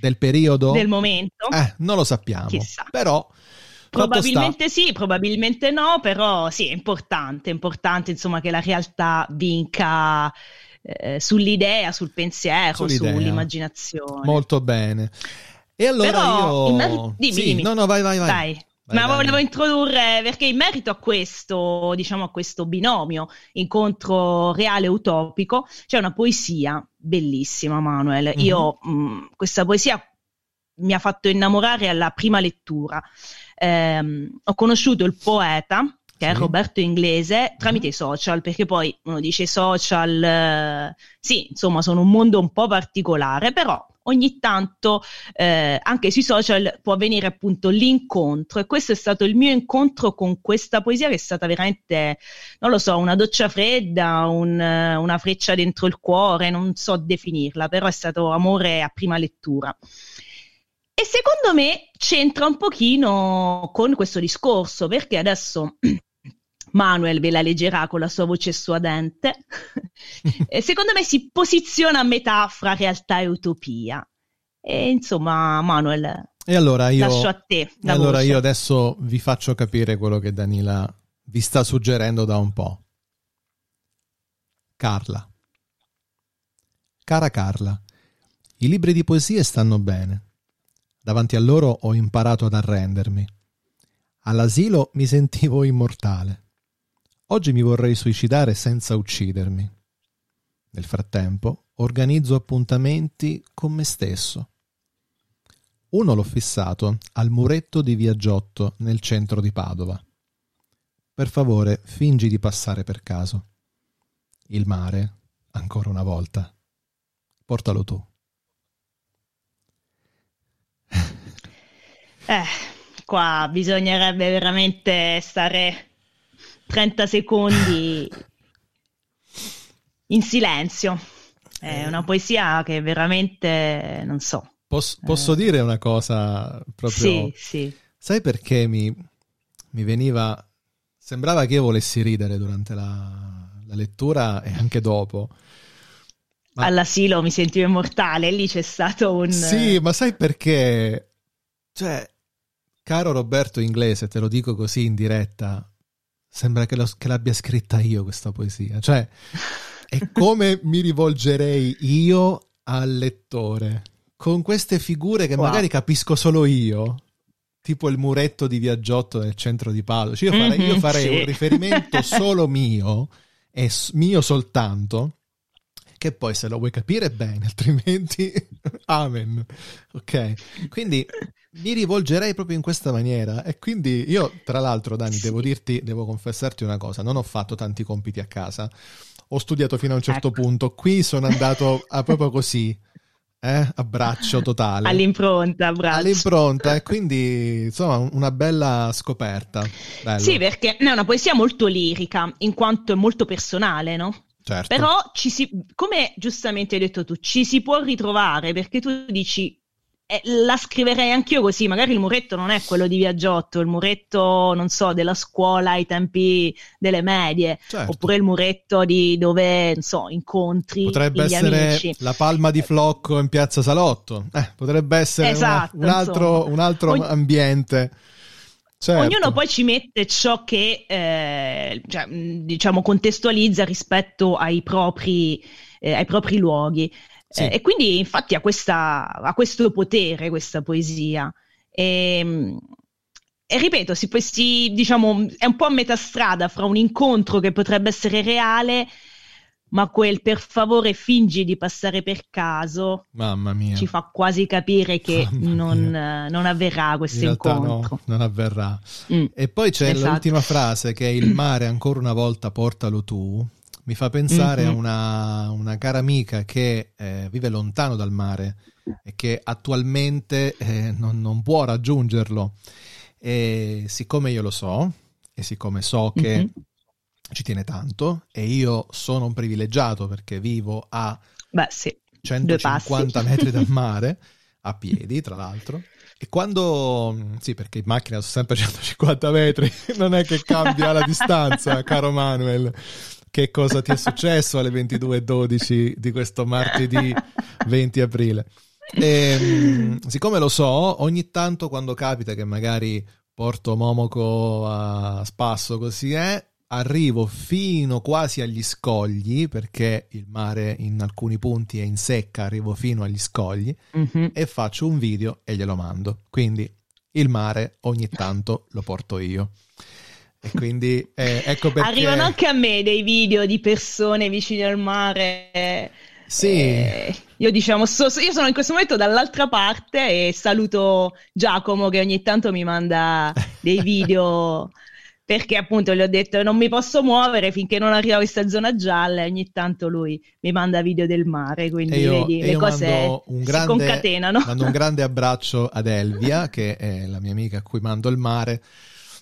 Speaker 2: Del periodo?
Speaker 1: Del momento?
Speaker 2: Eh, non lo sappiamo. Chissà. Però...
Speaker 1: Probabilmente sì, probabilmente no, però sì, è importante, è importante insomma che la realtà vinca eh, sull'idea, sul pensiero, sull'idea. sull'immaginazione.
Speaker 2: Molto bene. E allora però,
Speaker 1: io...
Speaker 2: Immag...
Speaker 1: Dimmi,
Speaker 2: sì,
Speaker 1: dimmi.
Speaker 2: No, no, vai, vai, vai.
Speaker 1: Dai. Ma volevo introdurre, perché in merito a questo, diciamo a questo binomio, incontro reale e utopico, c'è una poesia bellissima, Manuel. Mm-hmm. Io mh, questa poesia mi ha fatto innamorare alla prima lettura. Eh, ho conosciuto il poeta, che sì. è Roberto Inglese, tramite i social, perché poi uno dice social, eh, sì, insomma, sono un mondo un po' particolare, però ogni tanto eh, anche sui social può avvenire appunto l'incontro e questo è stato il mio incontro con questa poesia che è stata veramente, non lo so, una doccia fredda, un, una freccia dentro il cuore, non so definirla, però è stato amore a prima lettura. E secondo me c'entra un pochino con questo discorso, perché adesso Manuel ve la leggerà con la sua voce suadente. secondo me si posiziona a metà fra realtà e utopia. E insomma, Manuel,
Speaker 2: e allora io,
Speaker 1: lascio a te.
Speaker 2: E allora voce. io adesso vi faccio capire quello che Danila vi sta suggerendo da un po'. Carla. Cara Carla, i libri di poesie stanno bene. Davanti a loro ho imparato ad arrendermi. All'asilo mi sentivo immortale. Oggi mi vorrei suicidare senza uccidermi. Nel frattempo organizzo appuntamenti con me stesso. Uno l'ho fissato al muretto di Via Giotto nel centro di Padova. Per favore, fingi di passare per caso. Il mare, ancora una volta. Portalo tu.
Speaker 1: Eh, qua bisognerebbe veramente stare 30 secondi in silenzio. È eh. una poesia che veramente non so.
Speaker 2: Posso, posso eh. dire una cosa proprio?
Speaker 1: Sì, sì.
Speaker 2: Sai perché mi, mi, veniva... Sembrava che io volessi ridere durante la, la lettura e anche dopo.
Speaker 1: Ma... All'asilo mi sentivo immortale, lì c'è stato un...
Speaker 2: Sì, ma sai perché? Cioè, caro Roberto Inglese, te lo dico così in diretta, Sembra che, lo, che l'abbia scritta io questa poesia. Cioè, è come mi rivolgerei io al lettore. Con queste figure che wow. magari capisco solo io, tipo il muretto di Viaggiotto nel centro di Palo. Cioè io farei, mm-hmm, io farei sì. un riferimento solo mio, e mio soltanto, che poi se lo vuoi capire bene, altrimenti amen. Ok? Quindi mi rivolgerei proprio in questa maniera e quindi io tra l'altro Dani sì. devo dirti devo confessarti una cosa non ho fatto tanti compiti a casa ho studiato fino a un certo ecco. punto qui sono andato a proprio così eh? abbraccio totale
Speaker 1: all'impronta abbraccio.
Speaker 2: all'impronta e quindi insomma una bella scoperta Bello.
Speaker 1: sì perché è una poesia molto lirica in quanto è molto personale no?
Speaker 2: Certo.
Speaker 1: Però ci si, come giustamente hai detto tu, ci si può ritrovare perché tu dici eh, la scriverei anch'io così, magari il muretto non è quello di Viaggiotto, il muretto, non so, della scuola ai tempi delle medie, certo. oppure il muretto di dove, non so, incontri
Speaker 2: Potrebbe essere
Speaker 1: amici.
Speaker 2: la palma di Flocco in Piazza Salotto, eh, potrebbe essere esatto, una, un altro, un altro Ogn- ambiente. Certo.
Speaker 1: Ognuno poi ci mette ciò che eh, cioè, diciamo contestualizza rispetto ai propri, eh, ai propri luoghi. Sì. Eh, e quindi infatti ha, questa, ha, questo potere questa poesia. E, ehm, e ripeto, si, si, diciamo, è un po' a metà strada fra un incontro che potrebbe essere reale, ma quel per favore fingi di passare per caso
Speaker 2: Mamma mia.
Speaker 1: ci fa quasi capire che non, non, avverrà questo incontro.
Speaker 2: No, non avverrà. Mm. E poi c'è esatto. l'ultima frase che è il mare ancora una volta portalo tu mi fa pensare mm-hmm. a una, una, cara amica che eh, vive lontano dal mare e che attualmente eh, non, non, può raggiungerlo. E siccome io lo so, e siccome so che mm-hmm. ci tiene tanto, e io sono un privilegiato perché vivo a
Speaker 1: Beh, sì.
Speaker 2: 150 metri dal mare, a piedi tra l'altro, e quando, sì, perché in macchina sono sempre 150 metri, non è che cambia la distanza, caro Manuel che cosa ti è successo alle 22.12 di questo martedì 20 aprile. E, ehm, siccome lo so, ogni tanto quando capita che magari porto Momoco a spasso così è, arrivo fino quasi agli scogli perché il mare in alcuni punti è in secca, arrivo fino agli scogli mm-hmm. e faccio un video e glielo mando. Quindi il mare ogni tanto lo porto io. E quindi eh, ecco perché...
Speaker 1: Arrivano anche a me dei video di persone vicine al mare.
Speaker 2: Sì.
Speaker 1: Eh, io diciamo, so, io sono in questo momento dall'altra parte e saluto Giacomo che ogni tanto mi manda dei video perché appunto gli ho detto non mi posso muovere finché non arrivo a questa zona gialla e ogni tanto lui mi manda video del mare, quindi io, vedi le cose un grande, si concatenano.
Speaker 2: Mando un grande abbraccio ad Elvia che è la mia amica a cui mando il mare.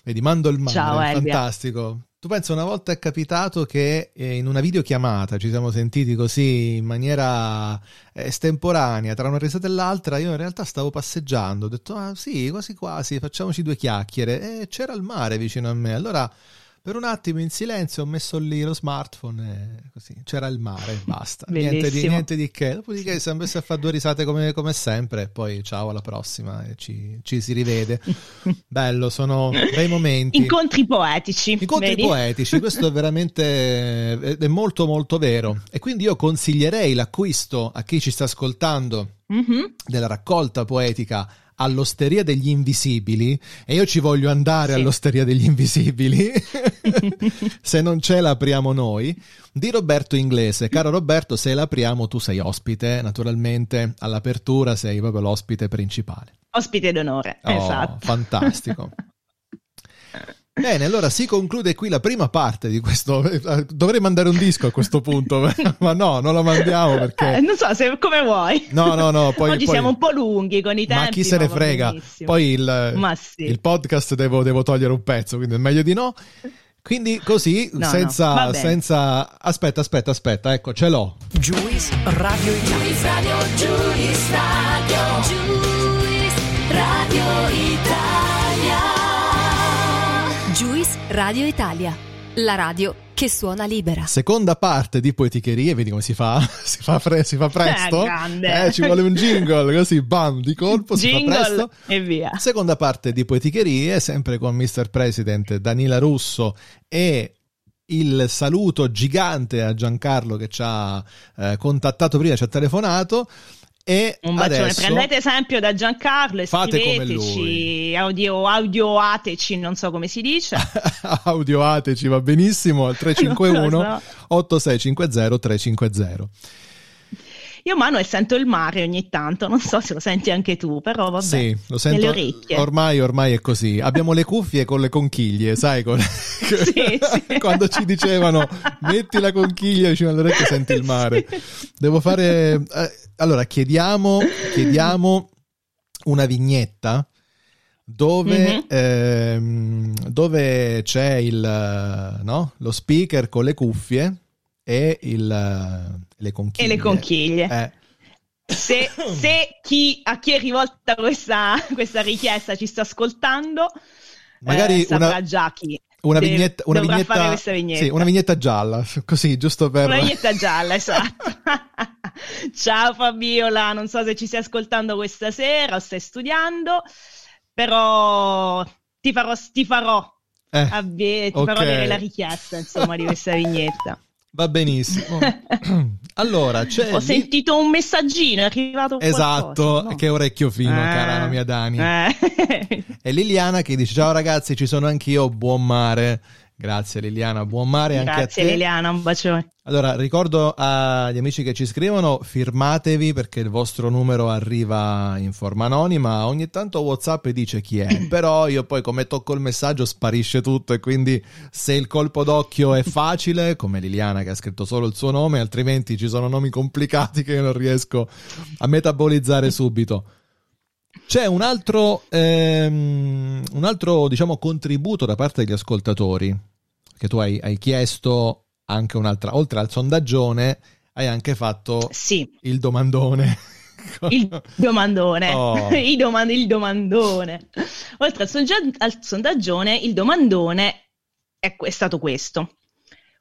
Speaker 2: Vedi, mando il mare, Ciao, fantastico. Tu pensa, una volta è capitato che eh, in una videochiamata ci siamo sentiti così in maniera eh, estemporanea, tra una risata e l'altra, io in realtà stavo passeggiando, ho detto, ah sì, quasi quasi, facciamoci due chiacchiere, e c'era il mare vicino a me, allora per un attimo in silenzio ho messo lì lo smartphone e così c'era il mare basta. niente di, niente di, che. Dopodiché siamo messi a fare due risate come, come sempre. E poi ciao alla prossima e ci, ci si rivede. Bello, sono bei momenti.
Speaker 1: Incontri poetici.
Speaker 2: Incontri
Speaker 1: vedi?
Speaker 2: poetici, questo è veramente è molto molto vero. E quindi io consiglierei l'acquisto a chi ci sta ascoltando mm-hmm. della raccolta poetica all'Osteria degli Invisibili e io ci voglio andare sì. all'Osteria degli Invisibili, se non c'è l'apriamo noi, di Roberto Inglese. Caro Roberto, se l'apriamo tu sei ospite, naturalmente all'apertura sei proprio l'ospite principale.
Speaker 1: Ospite d'onore, oh, esatto.
Speaker 2: Fantastico. Bene, allora si conclude qui la prima parte di questo. Dovrei mandare un disco a questo punto, ma no, non lo mandiamo perché.
Speaker 1: Eh, non so se come vuoi.
Speaker 2: No, no, no. Poi,
Speaker 1: Oggi
Speaker 2: poi...
Speaker 1: siamo un po' lunghi con i tempi.
Speaker 2: Ma chi se ne frega? Poi il, sì. il podcast devo, devo, togliere un pezzo, quindi è meglio di no. Quindi così, no, senza, no. senza. Aspetta, aspetta, aspetta, ecco, ce l'ho.
Speaker 7: Juice Radio Italia. Juice Radio, Juice Radio, Juice Radio Italia. Juice Radio Italia, la radio che suona libera.
Speaker 2: Seconda parte di Poeticherie, vedi come si fa? si, fa fre- si fa presto? Eh, eh, ci vuole un jingle, così bam, di colpo, jingle si fa presto.
Speaker 1: e via.
Speaker 2: Seconda parte di Poeticherie, sempre con Mr. President Danila Russo e il saluto gigante a Giancarlo che ci ha eh, contattato prima, ci ha telefonato. E
Speaker 1: un bacione, prendete esempio da Giancarlo e scriveteci, audio, audioateci, non so come si dice.
Speaker 2: audioateci va benissimo al 351 8650 350.
Speaker 1: Io Manuel sento il mare ogni tanto, non so se lo senti anche tu, però vabbè.
Speaker 2: Sì, lo sento.
Speaker 1: Nelle orecchie.
Speaker 2: Ormai, ormai è così. Abbiamo le cuffie con le conchiglie, sai? Con... sì, sì. Quando ci dicevano metti la conchiglia vicino alle orecchie senti il mare. Sì. Devo fare... Eh, allora, chiediamo, chiediamo una vignetta dove, mm-hmm. ehm, dove c'è il, no? lo speaker con le cuffie e il, le conchiglie.
Speaker 1: E le conchiglie. Eh. Se, se, chi, a chi è rivolta questa, questa richiesta ci sta ascoltando,
Speaker 2: magari
Speaker 1: eh, saprà
Speaker 2: una,
Speaker 1: già chi.
Speaker 2: Una vignetta, una vignetta, vignetta. Sì, una vignetta gialla, così giusto per...
Speaker 1: Una vignetta gialla, esatto. Ciao Fabiola, non so se ci stai ascoltando questa sera o stai studiando, però ti farò, ti farò, eh, avve- ti okay. farò avere la richiesta insomma di questa vignetta.
Speaker 2: Va benissimo. allora, c'è
Speaker 1: Ho sentito un messaggino, è arrivato
Speaker 2: Esatto,
Speaker 1: qualcosa, no?
Speaker 2: che orecchio fino, eh. cara mia Dani. Eh. È Liliana che dice "Ciao ragazzi, ci sono anch'io, buon mare". Grazie Liliana, buon mare
Speaker 1: Grazie,
Speaker 2: anche a te.
Speaker 1: Grazie Liliana, un bacione.
Speaker 2: Allora, ricordo agli amici che ci scrivono, firmatevi perché il vostro numero arriva in forma anonima, ogni tanto Whatsapp dice chi è, però io poi come tocco il messaggio sparisce tutto e quindi se il colpo d'occhio è facile, come Liliana che ha scritto solo il suo nome, altrimenti ci sono nomi complicati che io non riesco a metabolizzare subito. C'è un altro, ehm, un altro diciamo, contributo da parte degli ascoltatori che tu hai, hai chiesto anche un'altra, oltre al sondaggione, hai anche fatto
Speaker 1: sì.
Speaker 2: il domandone.
Speaker 1: Il domandone, oh. il, domand- il, domandone. Oltre al, sonda- al sondaggione, il domandone è, è stato questo.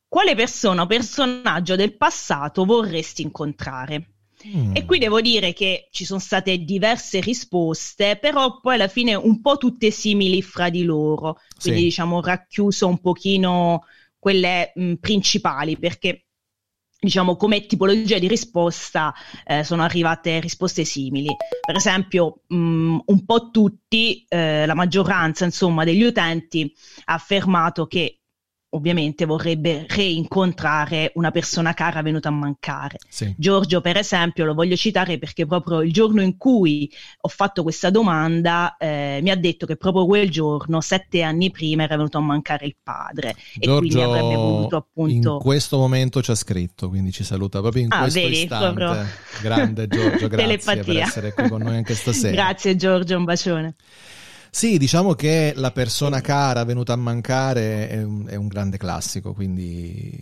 Speaker 1: Quale persona o personaggio del passato vorresti incontrare? Mm. E qui devo dire che ci sono state diverse risposte, però poi alla fine un po' tutte simili fra di loro, quindi sì. diciamo racchiuso un pochino quelle mh, principali, perché diciamo come tipologia di risposta eh, sono arrivate risposte simili. Per esempio, mh, un po' tutti, eh, la maggioranza insomma degli utenti ha affermato che ovviamente vorrebbe reincontrare una persona cara venuta a mancare. Sì. Giorgio, per esempio, lo voglio citare perché proprio il giorno in cui ho fatto questa domanda eh, mi ha detto che proprio quel giorno, sette anni prima, era venuto a mancare il padre Giorgio, e quindi avrebbe voluto appunto...
Speaker 2: In questo momento ci ha scritto, quindi ci saluta proprio in ah, questo vedi, istante. Proprio... Grande Giorgio, grazie Telepatia. per essere qui con noi anche stasera.
Speaker 1: grazie Giorgio, un bacione.
Speaker 2: Sì, diciamo che la persona cara venuta a mancare è un, è un grande classico, quindi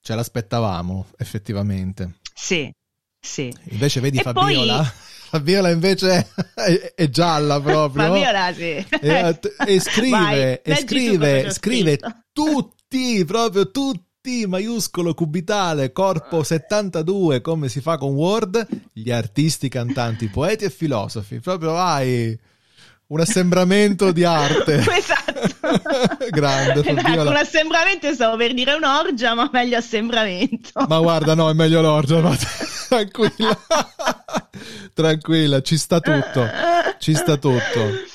Speaker 2: ce l'aspettavamo effettivamente.
Speaker 1: Sì, sì.
Speaker 2: Invece vedi e Fabiola? Poi... Fabiola invece è, è, gialla proprio.
Speaker 1: Fabiola sì.
Speaker 2: E, e scrive, Vai, e scrive, scrive tutti, proprio tutti, maiuscolo, cubitale, corpo 72, come si fa con Word, gli artisti, cantanti, poeti e filosofi. Proprio vai un assembramento di arte.
Speaker 1: esatto.
Speaker 2: Grande.
Speaker 1: Esatto, un assembramento, stavo per dire un'orgia, ma meglio assembramento.
Speaker 2: Ma guarda, no, è meglio l'orgia, ma tranquilla. tranquilla, ci sta tutto. Ci sta tutto.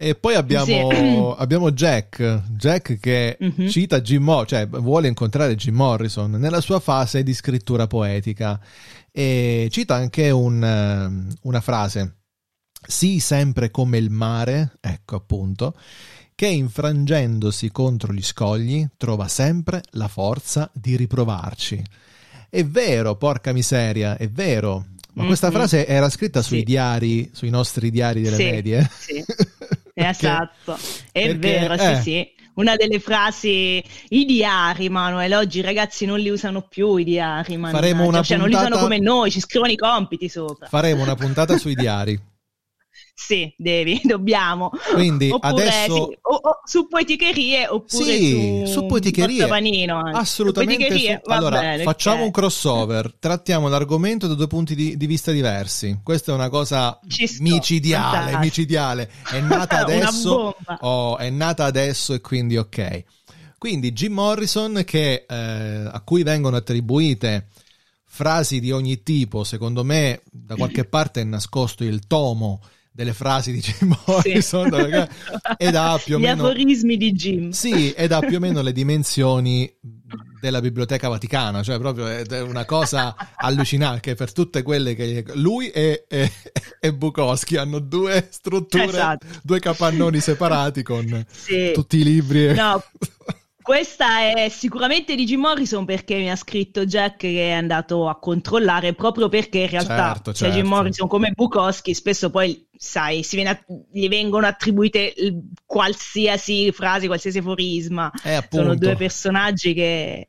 Speaker 2: E poi abbiamo, sì. abbiamo Jack, Jack che mm-hmm. cita Jim Morrison, cioè vuole incontrare Jim Morrison nella sua fase di scrittura poetica e cita anche un, una frase Sii sempre come il mare, ecco appunto, che infrangendosi contro gli scogli trova sempre la forza di riprovarci. È vero, porca miseria, è vero. Ma mm-hmm. questa frase era scritta sui sì. diari, sui nostri diari delle
Speaker 1: sì,
Speaker 2: medie.
Speaker 1: Sì, esatto, è perché, vero, eh, sì, sì. Una delle frasi, i diari, Manuel, oggi i ragazzi non li usano più i diari,
Speaker 2: faremo una
Speaker 1: cioè,
Speaker 2: puntata...
Speaker 1: non li usano come noi, ci scrivono i compiti sopra.
Speaker 2: Faremo una puntata sui diari.
Speaker 1: Sì, devi, dobbiamo.
Speaker 2: Quindi oppure, adesso... Sì,
Speaker 1: o, o, su poeticherie oppure
Speaker 2: sì,
Speaker 1: su,
Speaker 2: su poeticherie.
Speaker 1: Panino,
Speaker 2: Assolutamente. Su poeticherie, su... Allora, bene, facciamo okay. un crossover, trattiamo l'argomento da due punti di, di vista diversi. Questa è una cosa micidiale, micidiale. È nata adesso, oh, è nata adesso e quindi ok. Quindi Jim Morrison che, eh, a cui vengono attribuite frasi di ogni tipo, secondo me da qualche parte è nascosto il tomo delle frasi di Jim Morrison sì. ed ha più o
Speaker 1: Gli
Speaker 2: meno...
Speaker 1: aforismi di Jim.
Speaker 2: Sì, ed ha più o meno le dimensioni della Biblioteca Vaticana, cioè proprio è una cosa allucinante per tutte quelle che lui e, e, e Bukowski hanno due strutture, esatto. due capannoni separati con sì. tutti i libri.
Speaker 1: No. Questa è sicuramente di Jim Morrison perché mi ha scritto Jack che è andato a controllare proprio perché in realtà certo, certo. Jim Morrison come Bukowski spesso poi sai a, gli vengono attribuite qualsiasi frase, qualsiasi aforisma.
Speaker 2: Eh,
Speaker 1: sono due personaggi che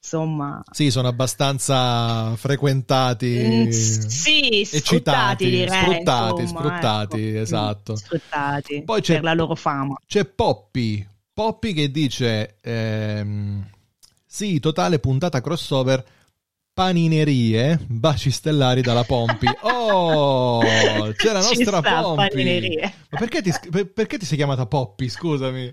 Speaker 1: insomma
Speaker 2: sì sono abbastanza frequentati
Speaker 1: mm, sì sfruttati direi
Speaker 2: sfruttati
Speaker 1: insomma,
Speaker 2: sfruttati ecco. esatto
Speaker 1: sfruttati Poi c'è, per la loro fama
Speaker 2: c'è Poppy Poppy che dice ehm, sì, totale puntata crossover paninerie, baci stellari dalla Pompi. Oh, c'è la nostra sta, Pompi. Ma perché ti, perché ti sei chiamata Poppy, scusami?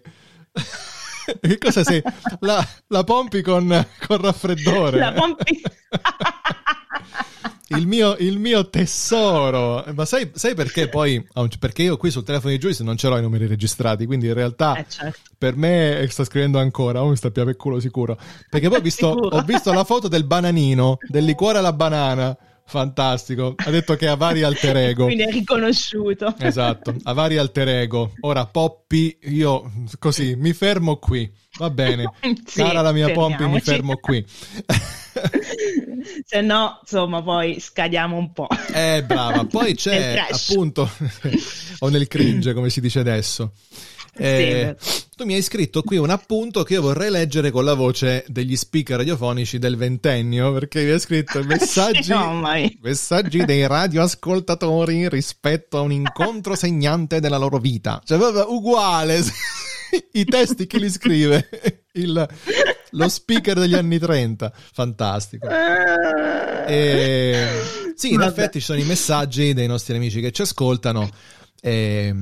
Speaker 2: che cosa sei? La, la Pompi con, con raffreddore.
Speaker 1: La Pompi...
Speaker 2: il mio, il mio tesoro. Ma sai, sai, perché poi? Perché io qui sul telefono di Joyce non ce l'ho i numeri registrati, quindi in realtà eh, certo. per me sta scrivendo ancora, oh, mi sta più sicuro. Perché poi ho visto, ho visto la foto del bananino, del liquore alla banana. Fantastico, ha detto che ha vari alter ego.
Speaker 1: Quindi è riconosciuto.
Speaker 2: Esatto, ha vari alter ego. Ora Poppy, io così mi fermo qui. Va bene, sì, cara la mia Poppy, mi fermo qui.
Speaker 1: se no, insomma, poi scadiamo un po'.
Speaker 2: Eh, brava. Poi c'è appunto, o nel cringe, come si dice adesso. Eh, tu mi hai scritto qui un appunto che io vorrei leggere con la voce degli speaker radiofonici del ventennio perché mi hai scritto messaggi, no, messaggi dei radioascoltatori rispetto a un incontro segnante della loro vita. Cioè, uguale i testi chi li scrive? Il, lo speaker degli anni 30, fantastico. E, sì, in Vabbè. effetti ci sono i messaggi dei nostri amici che ci ascoltano. E,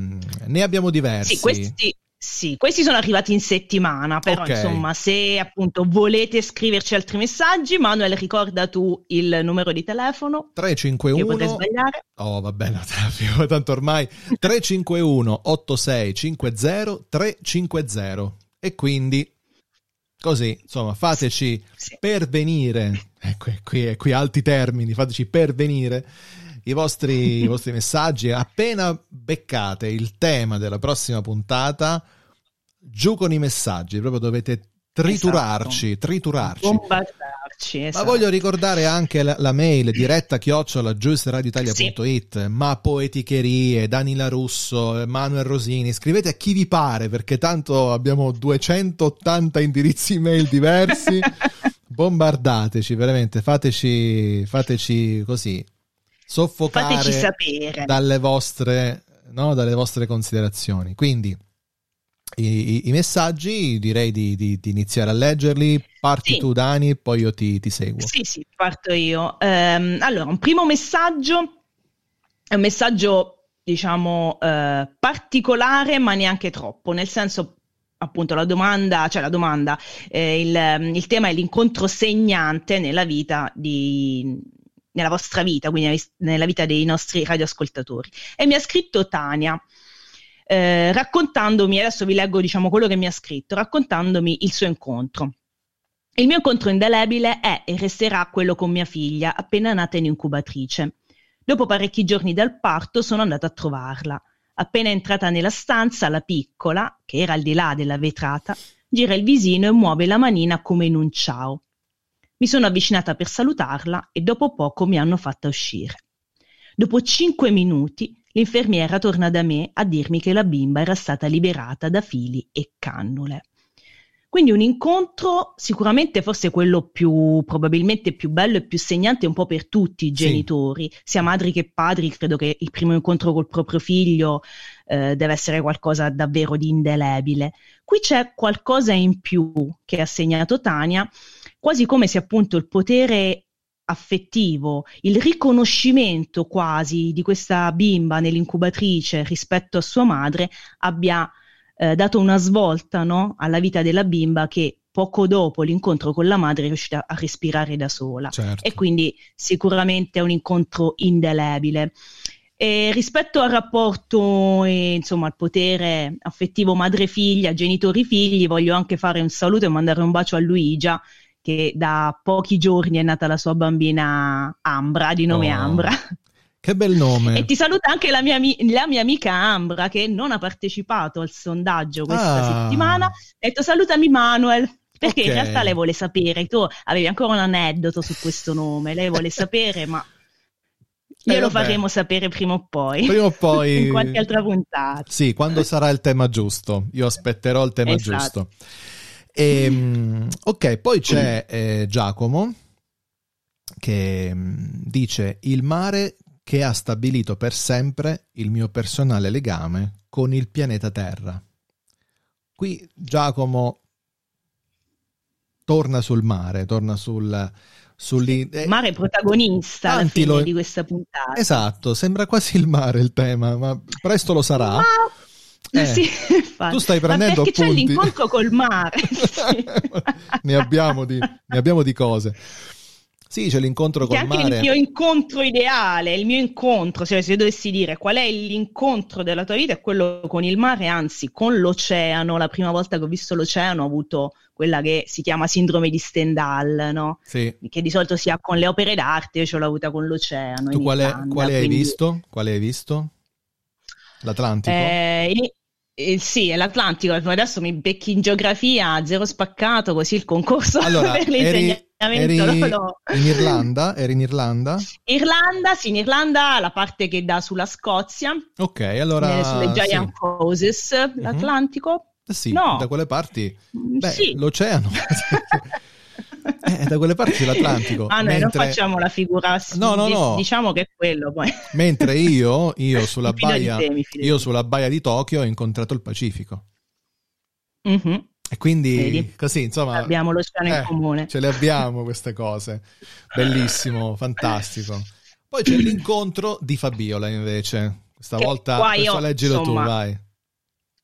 Speaker 2: ne abbiamo diversi.
Speaker 1: Sì, questi, Sì, questi sono arrivati in settimana, però okay. insomma se appunto volete scriverci altri messaggi, Manuel ricorda tu il numero di telefono.
Speaker 2: 351
Speaker 1: sbagliare.
Speaker 2: Oh va bene, tanto ormai 351 8650 350 e quindi così insomma fateci sì. pervenire, ecco qui, qui alti termini, fateci pervenire i vostri, i vostri messaggi. Appena beccate il tema della prossima puntata, giù con i messaggi, proprio dovete triturarci, esatto. triturarci.
Speaker 1: Bombardarci, esatto.
Speaker 2: Ma voglio ricordare anche la, la mail diretta chiocciola giuiceradioitalia.it, sì. ma poeticherie, Danila Russo, Manuel Rosini, scrivete a chi vi pare perché tanto abbiamo 280 indirizzi mail diversi. Bombardateci, veramente, fateci, fateci così soffocare dalle vostre, no, dalle vostre considerazioni. Quindi i, i, messaggi direi di, di, di, iniziare a leggerli. Parti sì. tu, Dani, poi io ti, ti, seguo.
Speaker 1: Sì, sì, parto io. Um, allora, un primo messaggio è un messaggio, diciamo, uh, particolare, ma neanche troppo, nel senso appunto la domanda, cioè la domanda, eh, il, il, tema è l'incontro segnante nella vita di, nella vostra vita, quindi nella vita dei nostri radioascoltatori. E mi ha scritto Tania. Eh, raccontandomi, adesso vi leggo diciamo quello che mi ha scritto, raccontandomi il suo incontro. Il mio incontro indelebile è e resterà quello con mia figlia, appena nata in incubatrice. Dopo parecchi giorni dal parto sono andata a trovarla. Appena entrata nella stanza, la piccola, che era al di là della vetrata, gira il visino e muove la manina come in un ciao. Mi sono avvicinata per salutarla e dopo poco mi hanno fatta uscire. Dopo cinque minuti l'infermiera torna da me a dirmi che la bimba era stata liberata da fili e cannule. Quindi un incontro sicuramente forse quello più probabilmente più bello e più segnante un po' per tutti i genitori, sì. sia madri che padri, credo che il primo incontro col proprio figlio eh, deve essere qualcosa davvero di indelebile. Qui c'è qualcosa in più che ha segnato Tania, quasi come se appunto il potere affettivo, il riconoscimento quasi di questa bimba nell'incubatrice rispetto a sua madre abbia eh, dato una svolta no, alla vita della bimba che poco dopo l'incontro con la madre è riuscita a respirare da sola certo. e quindi sicuramente è un incontro indelebile. E rispetto al rapporto, e, insomma, al potere affettivo madre-figlia, genitori-figli, voglio anche fare un saluto e mandare un bacio a Luigia, che da pochi giorni è nata la sua bambina Ambra, di nome oh, Ambra.
Speaker 2: Che bel nome.
Speaker 1: E ti saluta anche la mia, la mia, amica Ambra che non ha partecipato al sondaggio questa ah. settimana. Ha detto salutami Manuel. Perché okay. in realtà lei vuole sapere, tu avevi ancora un aneddoto su questo nome, lei vuole sapere, ma Glielo eh, faremo sapere prima o poi.
Speaker 2: Prima o poi.
Speaker 1: in qualche altra puntata.
Speaker 2: Sì, quando sarà il tema giusto. Io aspetterò il tema esatto. giusto. E, ehm, ok, poi c'è eh, Giacomo che mm, dice il mare che ha stabilito per sempre il mio personale legame con il pianeta Terra. Qui Giacomo torna sul mare, torna sul...
Speaker 1: Sul eh, mare protagonista alla fine lo... di questa puntata.
Speaker 2: Esatto, sembra quasi il mare il tema, ma presto lo sarà. Ma
Speaker 1: eh, sì,
Speaker 2: tu stai prendendo
Speaker 1: Ma perché
Speaker 2: appunti.
Speaker 1: c'è l'incontro col mare.
Speaker 2: ne, abbiamo di, ne abbiamo di cose. Sì, c'è l'incontro col
Speaker 1: mare.
Speaker 2: È
Speaker 1: il mio incontro ideale, il mio incontro, cioè se dovessi dire qual è l'incontro della tua vita, è quello con il mare, anzi con l'oceano. La prima volta che ho visto l'oceano ho avuto quella che si chiama sindrome di Stendhal, no?
Speaker 2: Sì.
Speaker 1: Che di solito si ha con le opere d'arte, io ce l'ho avuta con l'oceano.
Speaker 2: Tu quale, Italia, quale quindi... hai visto? Quale hai visto? L'Atlantico?
Speaker 1: Eh, eh, sì, è l'Atlantico, adesso mi becchi in geografia, zero spaccato, così il concorso
Speaker 2: allora,
Speaker 1: per l'insegnamento. Eri, eri
Speaker 2: in Irlanda? Eri in Irlanda?
Speaker 1: Irlanda, sì, in Irlanda la parte che dà sulla Scozia.
Speaker 2: Ok, allora...
Speaker 1: Eh, sulle Giant sì. Roses, mhm. l'Atlantico.
Speaker 2: Mm-hmm. Sì, no. da quelle parti... Mm, beh, sì. l'oceano. Eh, da quelle parti dell'Atlantico.
Speaker 1: Ah, noi mentre... non facciamo la figura.
Speaker 2: No, no, no.
Speaker 1: Diciamo che è quello poi.
Speaker 2: Mentre io, io, sulla, baia, te, io sulla baia di Tokyo ho incontrato il Pacifico.
Speaker 1: Mm-hmm.
Speaker 2: E quindi Vedi? così, insomma...
Speaker 1: Abbiamo l'oceano eh, in comune.
Speaker 2: Ce le abbiamo queste cose. Bellissimo, fantastico. Poi c'è l'incontro di Fabiola invece. Questa che volta, questo leggilo insomma, tu, vai.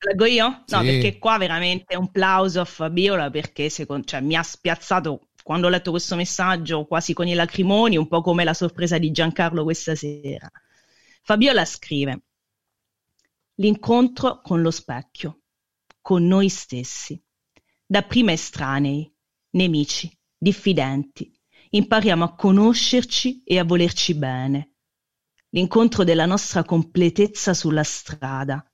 Speaker 1: Leggo io? No, sì. perché qua veramente un plauso a Fabiola perché secondo, cioè, mi ha spiazzato quando ho letto questo messaggio quasi con i lacrimoni, un po' come la sorpresa di Giancarlo questa sera. Fabiola scrive: L'incontro con lo specchio, con noi stessi, dapprima estranei, nemici, diffidenti, impariamo a conoscerci e a volerci bene. L'incontro della nostra completezza sulla strada.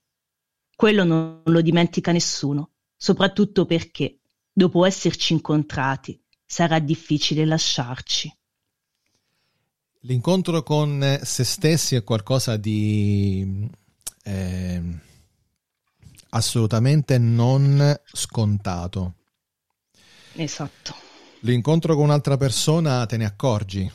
Speaker 1: Quello non lo dimentica nessuno, soprattutto perché, dopo esserci incontrati, sarà difficile lasciarci.
Speaker 2: L'incontro con se stessi è qualcosa di eh, assolutamente non scontato.
Speaker 1: Esatto.
Speaker 2: L'incontro con un'altra persona te ne accorgi,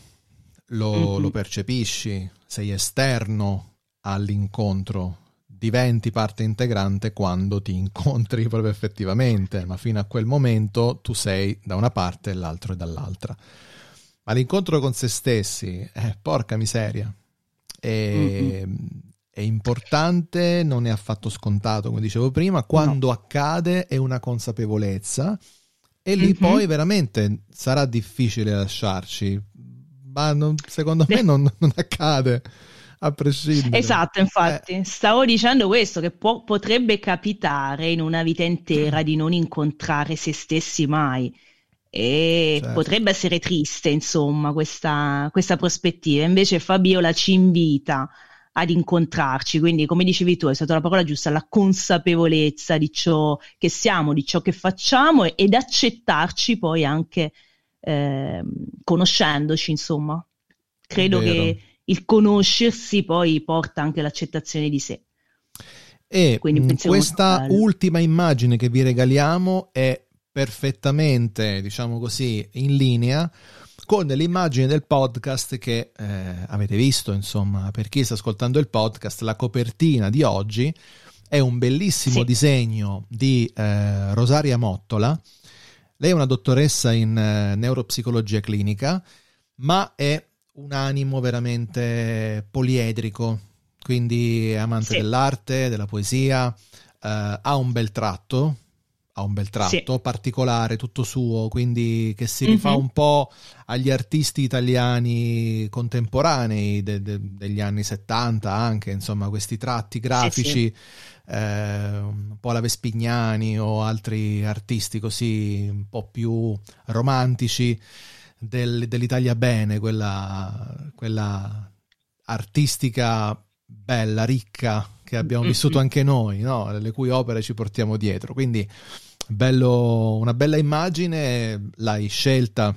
Speaker 2: lo, mm-hmm. lo percepisci, sei esterno all'incontro, diventi parte integrante quando ti incontri proprio effettivamente, ma fino a quel momento tu sei da una parte e l'altro è dall'altra. Ma l'incontro con se stessi, eh, porca miseria, è, mm-hmm. è, importante, non è affatto scontato, come dicevo prima, quando no. accade è una consapevolezza e lì mm-hmm. poi veramente sarà difficile lasciarci, ma non, secondo me non, non, accade a prescindere.
Speaker 1: Esatto, infatti, eh. stavo dicendo questo, che può, potrebbe capitare in una vita intera di non incontrare se stessi mai. E certo. potrebbe essere triste, insomma, questa, questa prospettiva. Invece Fabiola ci invita ad incontrarci. Quindi, come dicevi tu, è stata la parola giusta, la consapevolezza di ciò che siamo, di ciò che facciamo ed accettarci poi anche eh, conoscendoci, insomma. Credo che il conoscersi poi porta anche l'accettazione di sé.
Speaker 2: E questa ultima immagine che vi regaliamo è perfettamente, diciamo così, in linea con l'immagine del podcast che eh, avete visto, insomma, per chi sta ascoltando il podcast, la copertina di oggi è un bellissimo sì. disegno di eh, Rosaria Mottola. Lei è una dottoressa in eh, neuropsicologia clinica, ma è un animo veramente poliedrico, quindi amante sì. dell'arte, della poesia, eh, ha un bel tratto, ha un bel tratto sì. particolare, tutto suo, quindi che si rifà mm-hmm. un po' agli artisti italiani contemporanei de- de- degli anni 70 anche, insomma, questi tratti grafici, sì, sì. Eh, un po' la Vespignani o altri artisti così un po' più romantici del, dell'Italia bene, quella, quella artistica bella, ricca che abbiamo vissuto anche noi, no? le cui opere ci portiamo dietro. Quindi bello, una bella immagine, l'hai scelta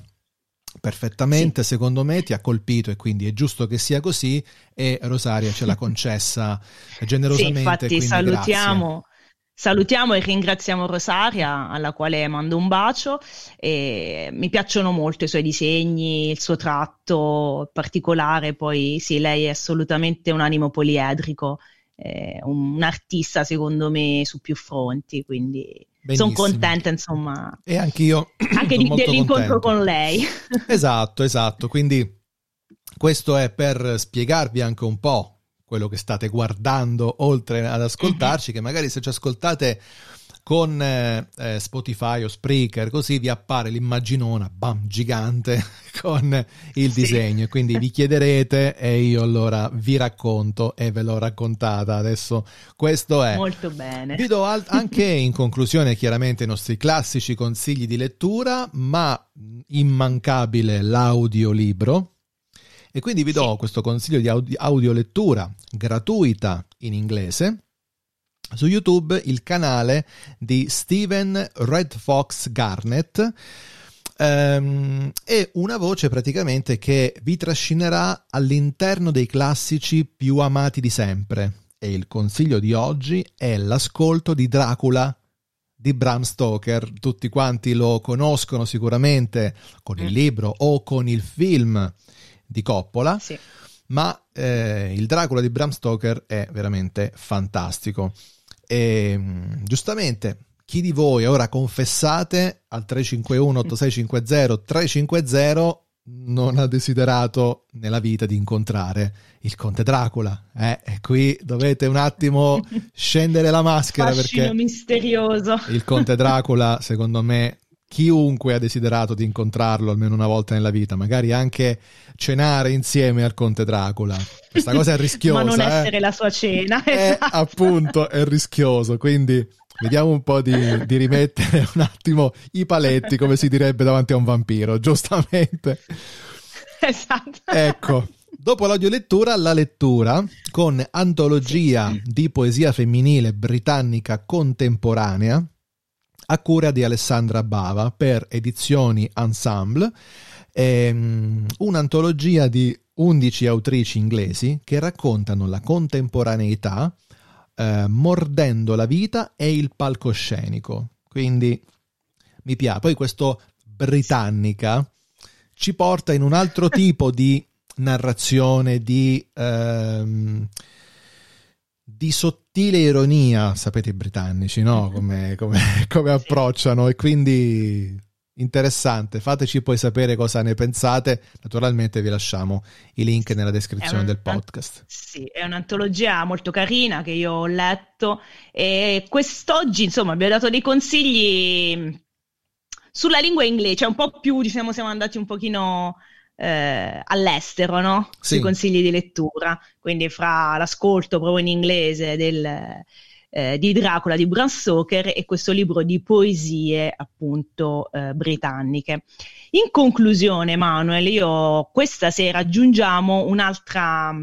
Speaker 2: perfettamente, sì. secondo me ti ha colpito e quindi è giusto che sia così e Rosaria ce l'ha concessa generosamente. Sì,
Speaker 1: infatti salutiamo. Grazie. Salutiamo e ringraziamo Rosaria, alla quale mando un bacio. Mi piacciono molto i suoi disegni, il suo tratto particolare. Poi sì, lei è assolutamente un animo poliedrico eh, un, artista secondo me su più fronti, quindi sono contenta insomma.
Speaker 2: E anch'io.
Speaker 1: Anche di, dell'incontro contento. con lei.
Speaker 2: esatto, esatto, quindi questo è per spiegarvi anche un po' quello che state guardando oltre ad ascoltarci, che magari se ci ascoltate con eh, eh, Spotify o Spreaker, così vi appare l'immaginona, bam, gigante con il sì. disegno. Quindi vi chiederete e io allora vi racconto e ve l'ho raccontata. Adesso questo è.
Speaker 1: Molto bene.
Speaker 2: Vi do al- anche in conclusione chiaramente i nostri classici consigli di lettura, ma immancabile l'audiolibro. E quindi vi do questo consiglio di audi- audiolettura gratuita in inglese su YouTube il canale di Steven Red Fox Garnett. Um, è una voce praticamente che vi trascinerà all'interno dei classici più amati di sempre. E il consiglio di oggi è l'ascolto di Dracula di Bram Stoker. Tutti quanti lo conoscono sicuramente con il mm. libro o con il film di Coppola. Sì. Ma eh, il Dracula di Bram Stoker è veramente fantastico. E mm, giustamente, chi di voi ora confessate al 351 8650 350 non ha desiderato nella vita di incontrare il conte Dracula. Eh, e qui dovete un attimo scendere la maschera
Speaker 1: Fascino
Speaker 2: perché
Speaker 1: misterioso.
Speaker 2: il conte Dracula, secondo me, chiunque ha desiderato di incontrarlo almeno una volta nella vita, magari anche cenare insieme al conte Dracula. Questa cosa è rischiosa.
Speaker 1: Ma non
Speaker 2: eh?
Speaker 1: essere la sua cena.
Speaker 2: È,
Speaker 1: esatto.
Speaker 2: appunto, è rischioso, quindi Vediamo un po' di, di, rimettere un attimo i paletti, come si direbbe davanti a un vampiro, giustamente.
Speaker 1: Esatto.
Speaker 2: Ecco, dopo l'audiolettura, la lettura con antologia di poesia femminile britannica contemporanea a cura di Alessandra Bava per edizioni Ensemble, ehm, un'antologia di 11 autrici inglesi che raccontano la contemporaneità eh, Mordendo la vita e il palcoscenico. Quindi mi piace. Poi questo britannica ci porta in un altro tipo di narrazione, di, ehm, di sottile ironia, sapete i britannici, no? Come, come, come approcciano e quindi interessante. Fateci poi sapere cosa ne pensate. Naturalmente vi lasciamo i link nella descrizione un, del podcast.
Speaker 1: Sì, è un'antologia molto carina che io ho letto e quest'oggi, insomma, abbiamo dato dei consigli sulla lingua inglese, cioè un po' più, diciamo, siamo andati un pochino eh, all'estero, no? Sui consigli di lettura, quindi fra l'ascolto proprio in inglese del eh, di Dracula di Bram Stoker e questo libro di poesie appunto eh, britanniche. In conclusione, Manuel, io questa sera aggiungiamo un'altra,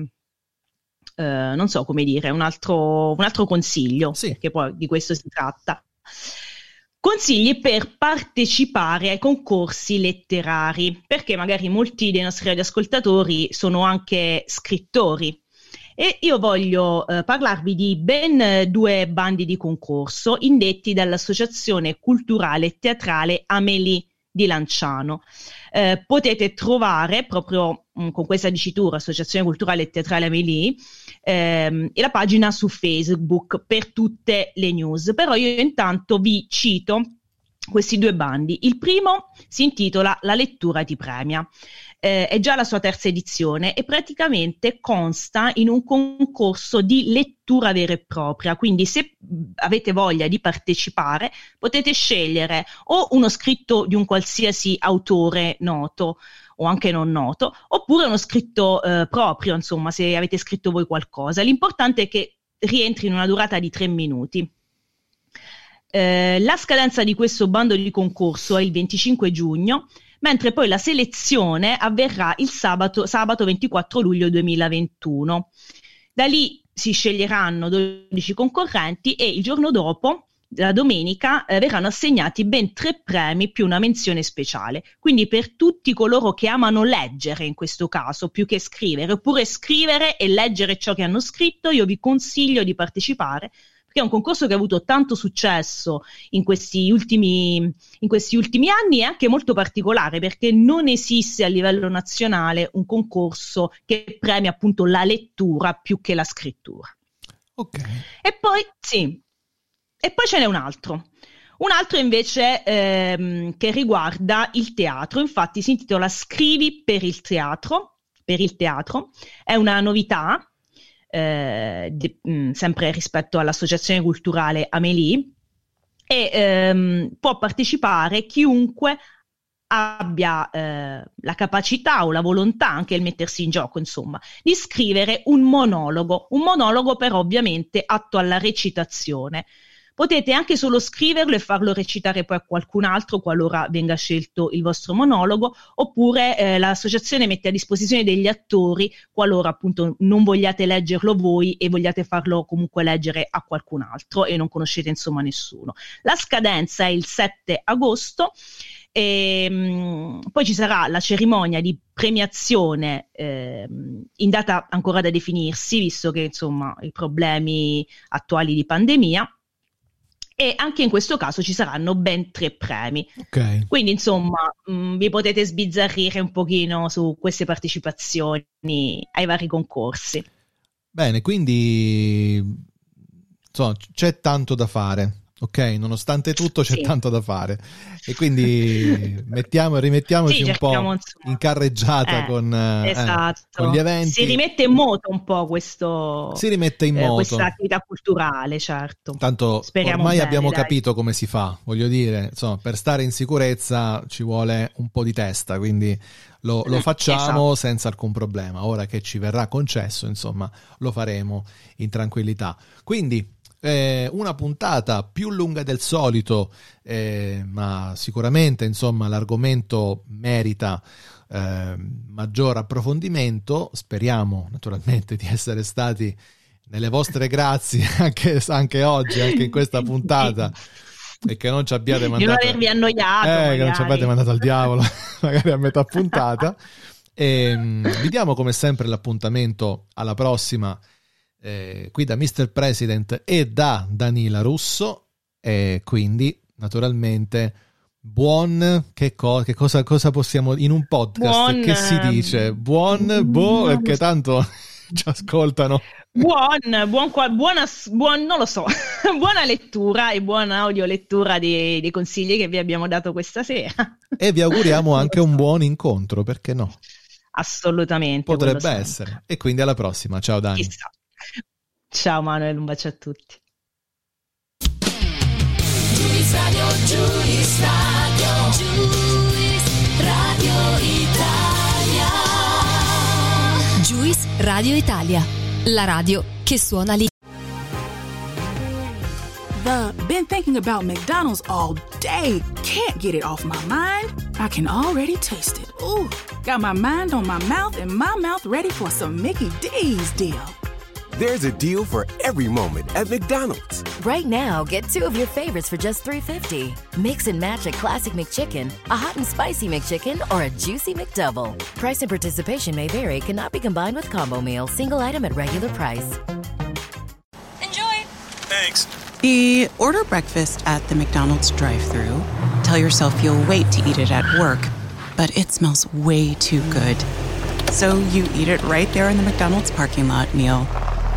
Speaker 1: eh, non so come dire, un altro, un altro consiglio, sì. che poi di questo si tratta. Consigli per partecipare ai concorsi letterari, perché magari molti dei nostri radioascoltatori sono anche scrittori e io voglio eh, parlarvi di ben due bandi di concorso indetti dall'Associazione Culturale Teatrale Amélie di Lanciano. Eh, potete trovare proprio mh, mm, con questa dicitura Associazione Culturale Teatrale Amélie ehm, la pagina su Facebook per tutte le news. Però io intanto vi cito questi due bandi. Il primo si intitola La lettura ti premia eh, è già la sua terza edizione e praticamente consta in un concorso di lettura vera e propria. Quindi se avete voglia di partecipare potete scegliere o uno scritto di un qualsiasi autore noto o anche non noto, oppure uno scritto eh, proprio, insomma, se avete scritto voi qualcosa. L'importante è che rientri in una durata di tre minuti. Eh, la scadenza di questo bando di concorso è il 25 giugno mentre poi la selezione avverrà il sabato, sabato 24 luglio 2021. Da lì si sceglieranno 12 concorrenti e il giorno dopo la domenica eh, verranno assegnati ben tre premi più una menzione speciale. Quindi per tutti coloro che amano leggere in questo caso, più che scrivere, oppure scrivere e leggere ciò che hanno scritto, io vi consiglio di partecipare perché è un concorso che ha avuto tanto successo in questi ultimi, in questi ultimi anni e anche molto particolare perché non esiste a livello nazionale un concorso che premia appunto la lettura più che la scrittura.
Speaker 2: Ok.
Speaker 1: E poi, sì, e poi ce n'è un altro. Un altro invece ehm, che riguarda il teatro, infatti si intitola Scrivi per il teatro, per il teatro, è una novità eh, di, mh, mm, sempre rispetto all'associazione culturale Amélie, e ehm, può partecipare chiunque abbia eh, la capacità o la volontà, anche il mettersi in gioco, insomma, di scrivere un monologo, un monologo però ovviamente atto alla recitazione. Potete anche solo scriverlo e farlo recitare poi a qualcun altro qualora venga scelto il vostro monologo, oppure eh, l'associazione mette a disposizione degli attori qualora appunto non vogliate leggerlo voi e vogliate farlo comunque leggere a qualcun altro e non conoscete insomma nessuno. La scadenza è il 7 agosto. E, mh, poi ci sarà la cerimonia di premiazione eh, in data ancora da definirsi, visto che insomma i problemi attuali di pandemia e anche in questo caso ci saranno ben tre premi.
Speaker 2: Okay.
Speaker 1: Quindi insomma mh, mm, vi potete sbizzarrire un pochino su queste partecipazioni ai vari concorsi.
Speaker 2: Bene, quindi insomma, c'è tanto da fare. Ok? Nonostante tutto c'è sì. tanto da fare e quindi mettiamo e rimettiamoci sì, un po' in carreggiata eh, con, eh, esatto. con, gli eventi.
Speaker 1: Si rimette in moto un po' questo,
Speaker 2: si rimette in eh, moto.
Speaker 1: questa attività culturale, certo.
Speaker 2: Tanto Speriamo ormai bene, abbiamo dai. capito come si fa, voglio dire, insomma, per stare in sicurezza ci vuole un po' di testa, quindi lo, lo facciamo esatto. senza alcun problema. Ora che ci verrà concesso, insomma, lo faremo in tranquillità. Quindi eh, una puntata più lunga del solito, eh, ma sicuramente insomma l'argomento merita eh, maggior approfondimento. Speriamo naturalmente di essere stati nelle vostre grazie anche, anche oggi, anche in questa puntata. E che non ci abbiate mandato.
Speaker 1: Avervi annoiato.
Speaker 2: Eh, che non ci abbiate mandato al diavolo, magari a metà puntata. E, ehm, vi diamo come sempre l'appuntamento alla prossima eh, qui da Mr. President e da Danila Russo. E quindi naturalmente buon che, co- che cosa, cosa, possiamo in un podcast buon, che si dice? buon boh perché tanto ci ascoltano.
Speaker 1: Buon, buon, buona, buon non lo so buona lettura e buona audiolettura dei, dei consigli che vi abbiamo dato questa sera.
Speaker 2: E vi auguriamo anche un buon incontro perché no?
Speaker 1: Assolutamente
Speaker 2: potrebbe essere. E quindi alla prossima. Ciao Dani.
Speaker 1: Chissà. Ciao Manuel, un bacio a tutti. Giulis Radio, Giulis Radio, Giulis Radio Italia.
Speaker 7: Giulis Radio Italia, la radio che suona lì.
Speaker 8: The been thinking about McDonald's all day. Can't get it off my mind. I can already taste it. Ooh, got my mind on my mouth and my mouth ready for some Mickey D's deal.
Speaker 9: There's a deal for every moment at McDonald's.
Speaker 10: Right now, get two of your favorites for just $3.50. Mix and match a classic McChicken, a hot and spicy McChicken, or a juicy McDouble. Price and participation may vary, cannot be combined with combo meal, single item at regular price.
Speaker 6: Enjoy!
Speaker 3: Thanks. The order breakfast at the McDonald's drive thru Tell yourself you'll wait to eat it at work, but it smells way too good. So you eat it right there in the McDonald's parking lot, meal.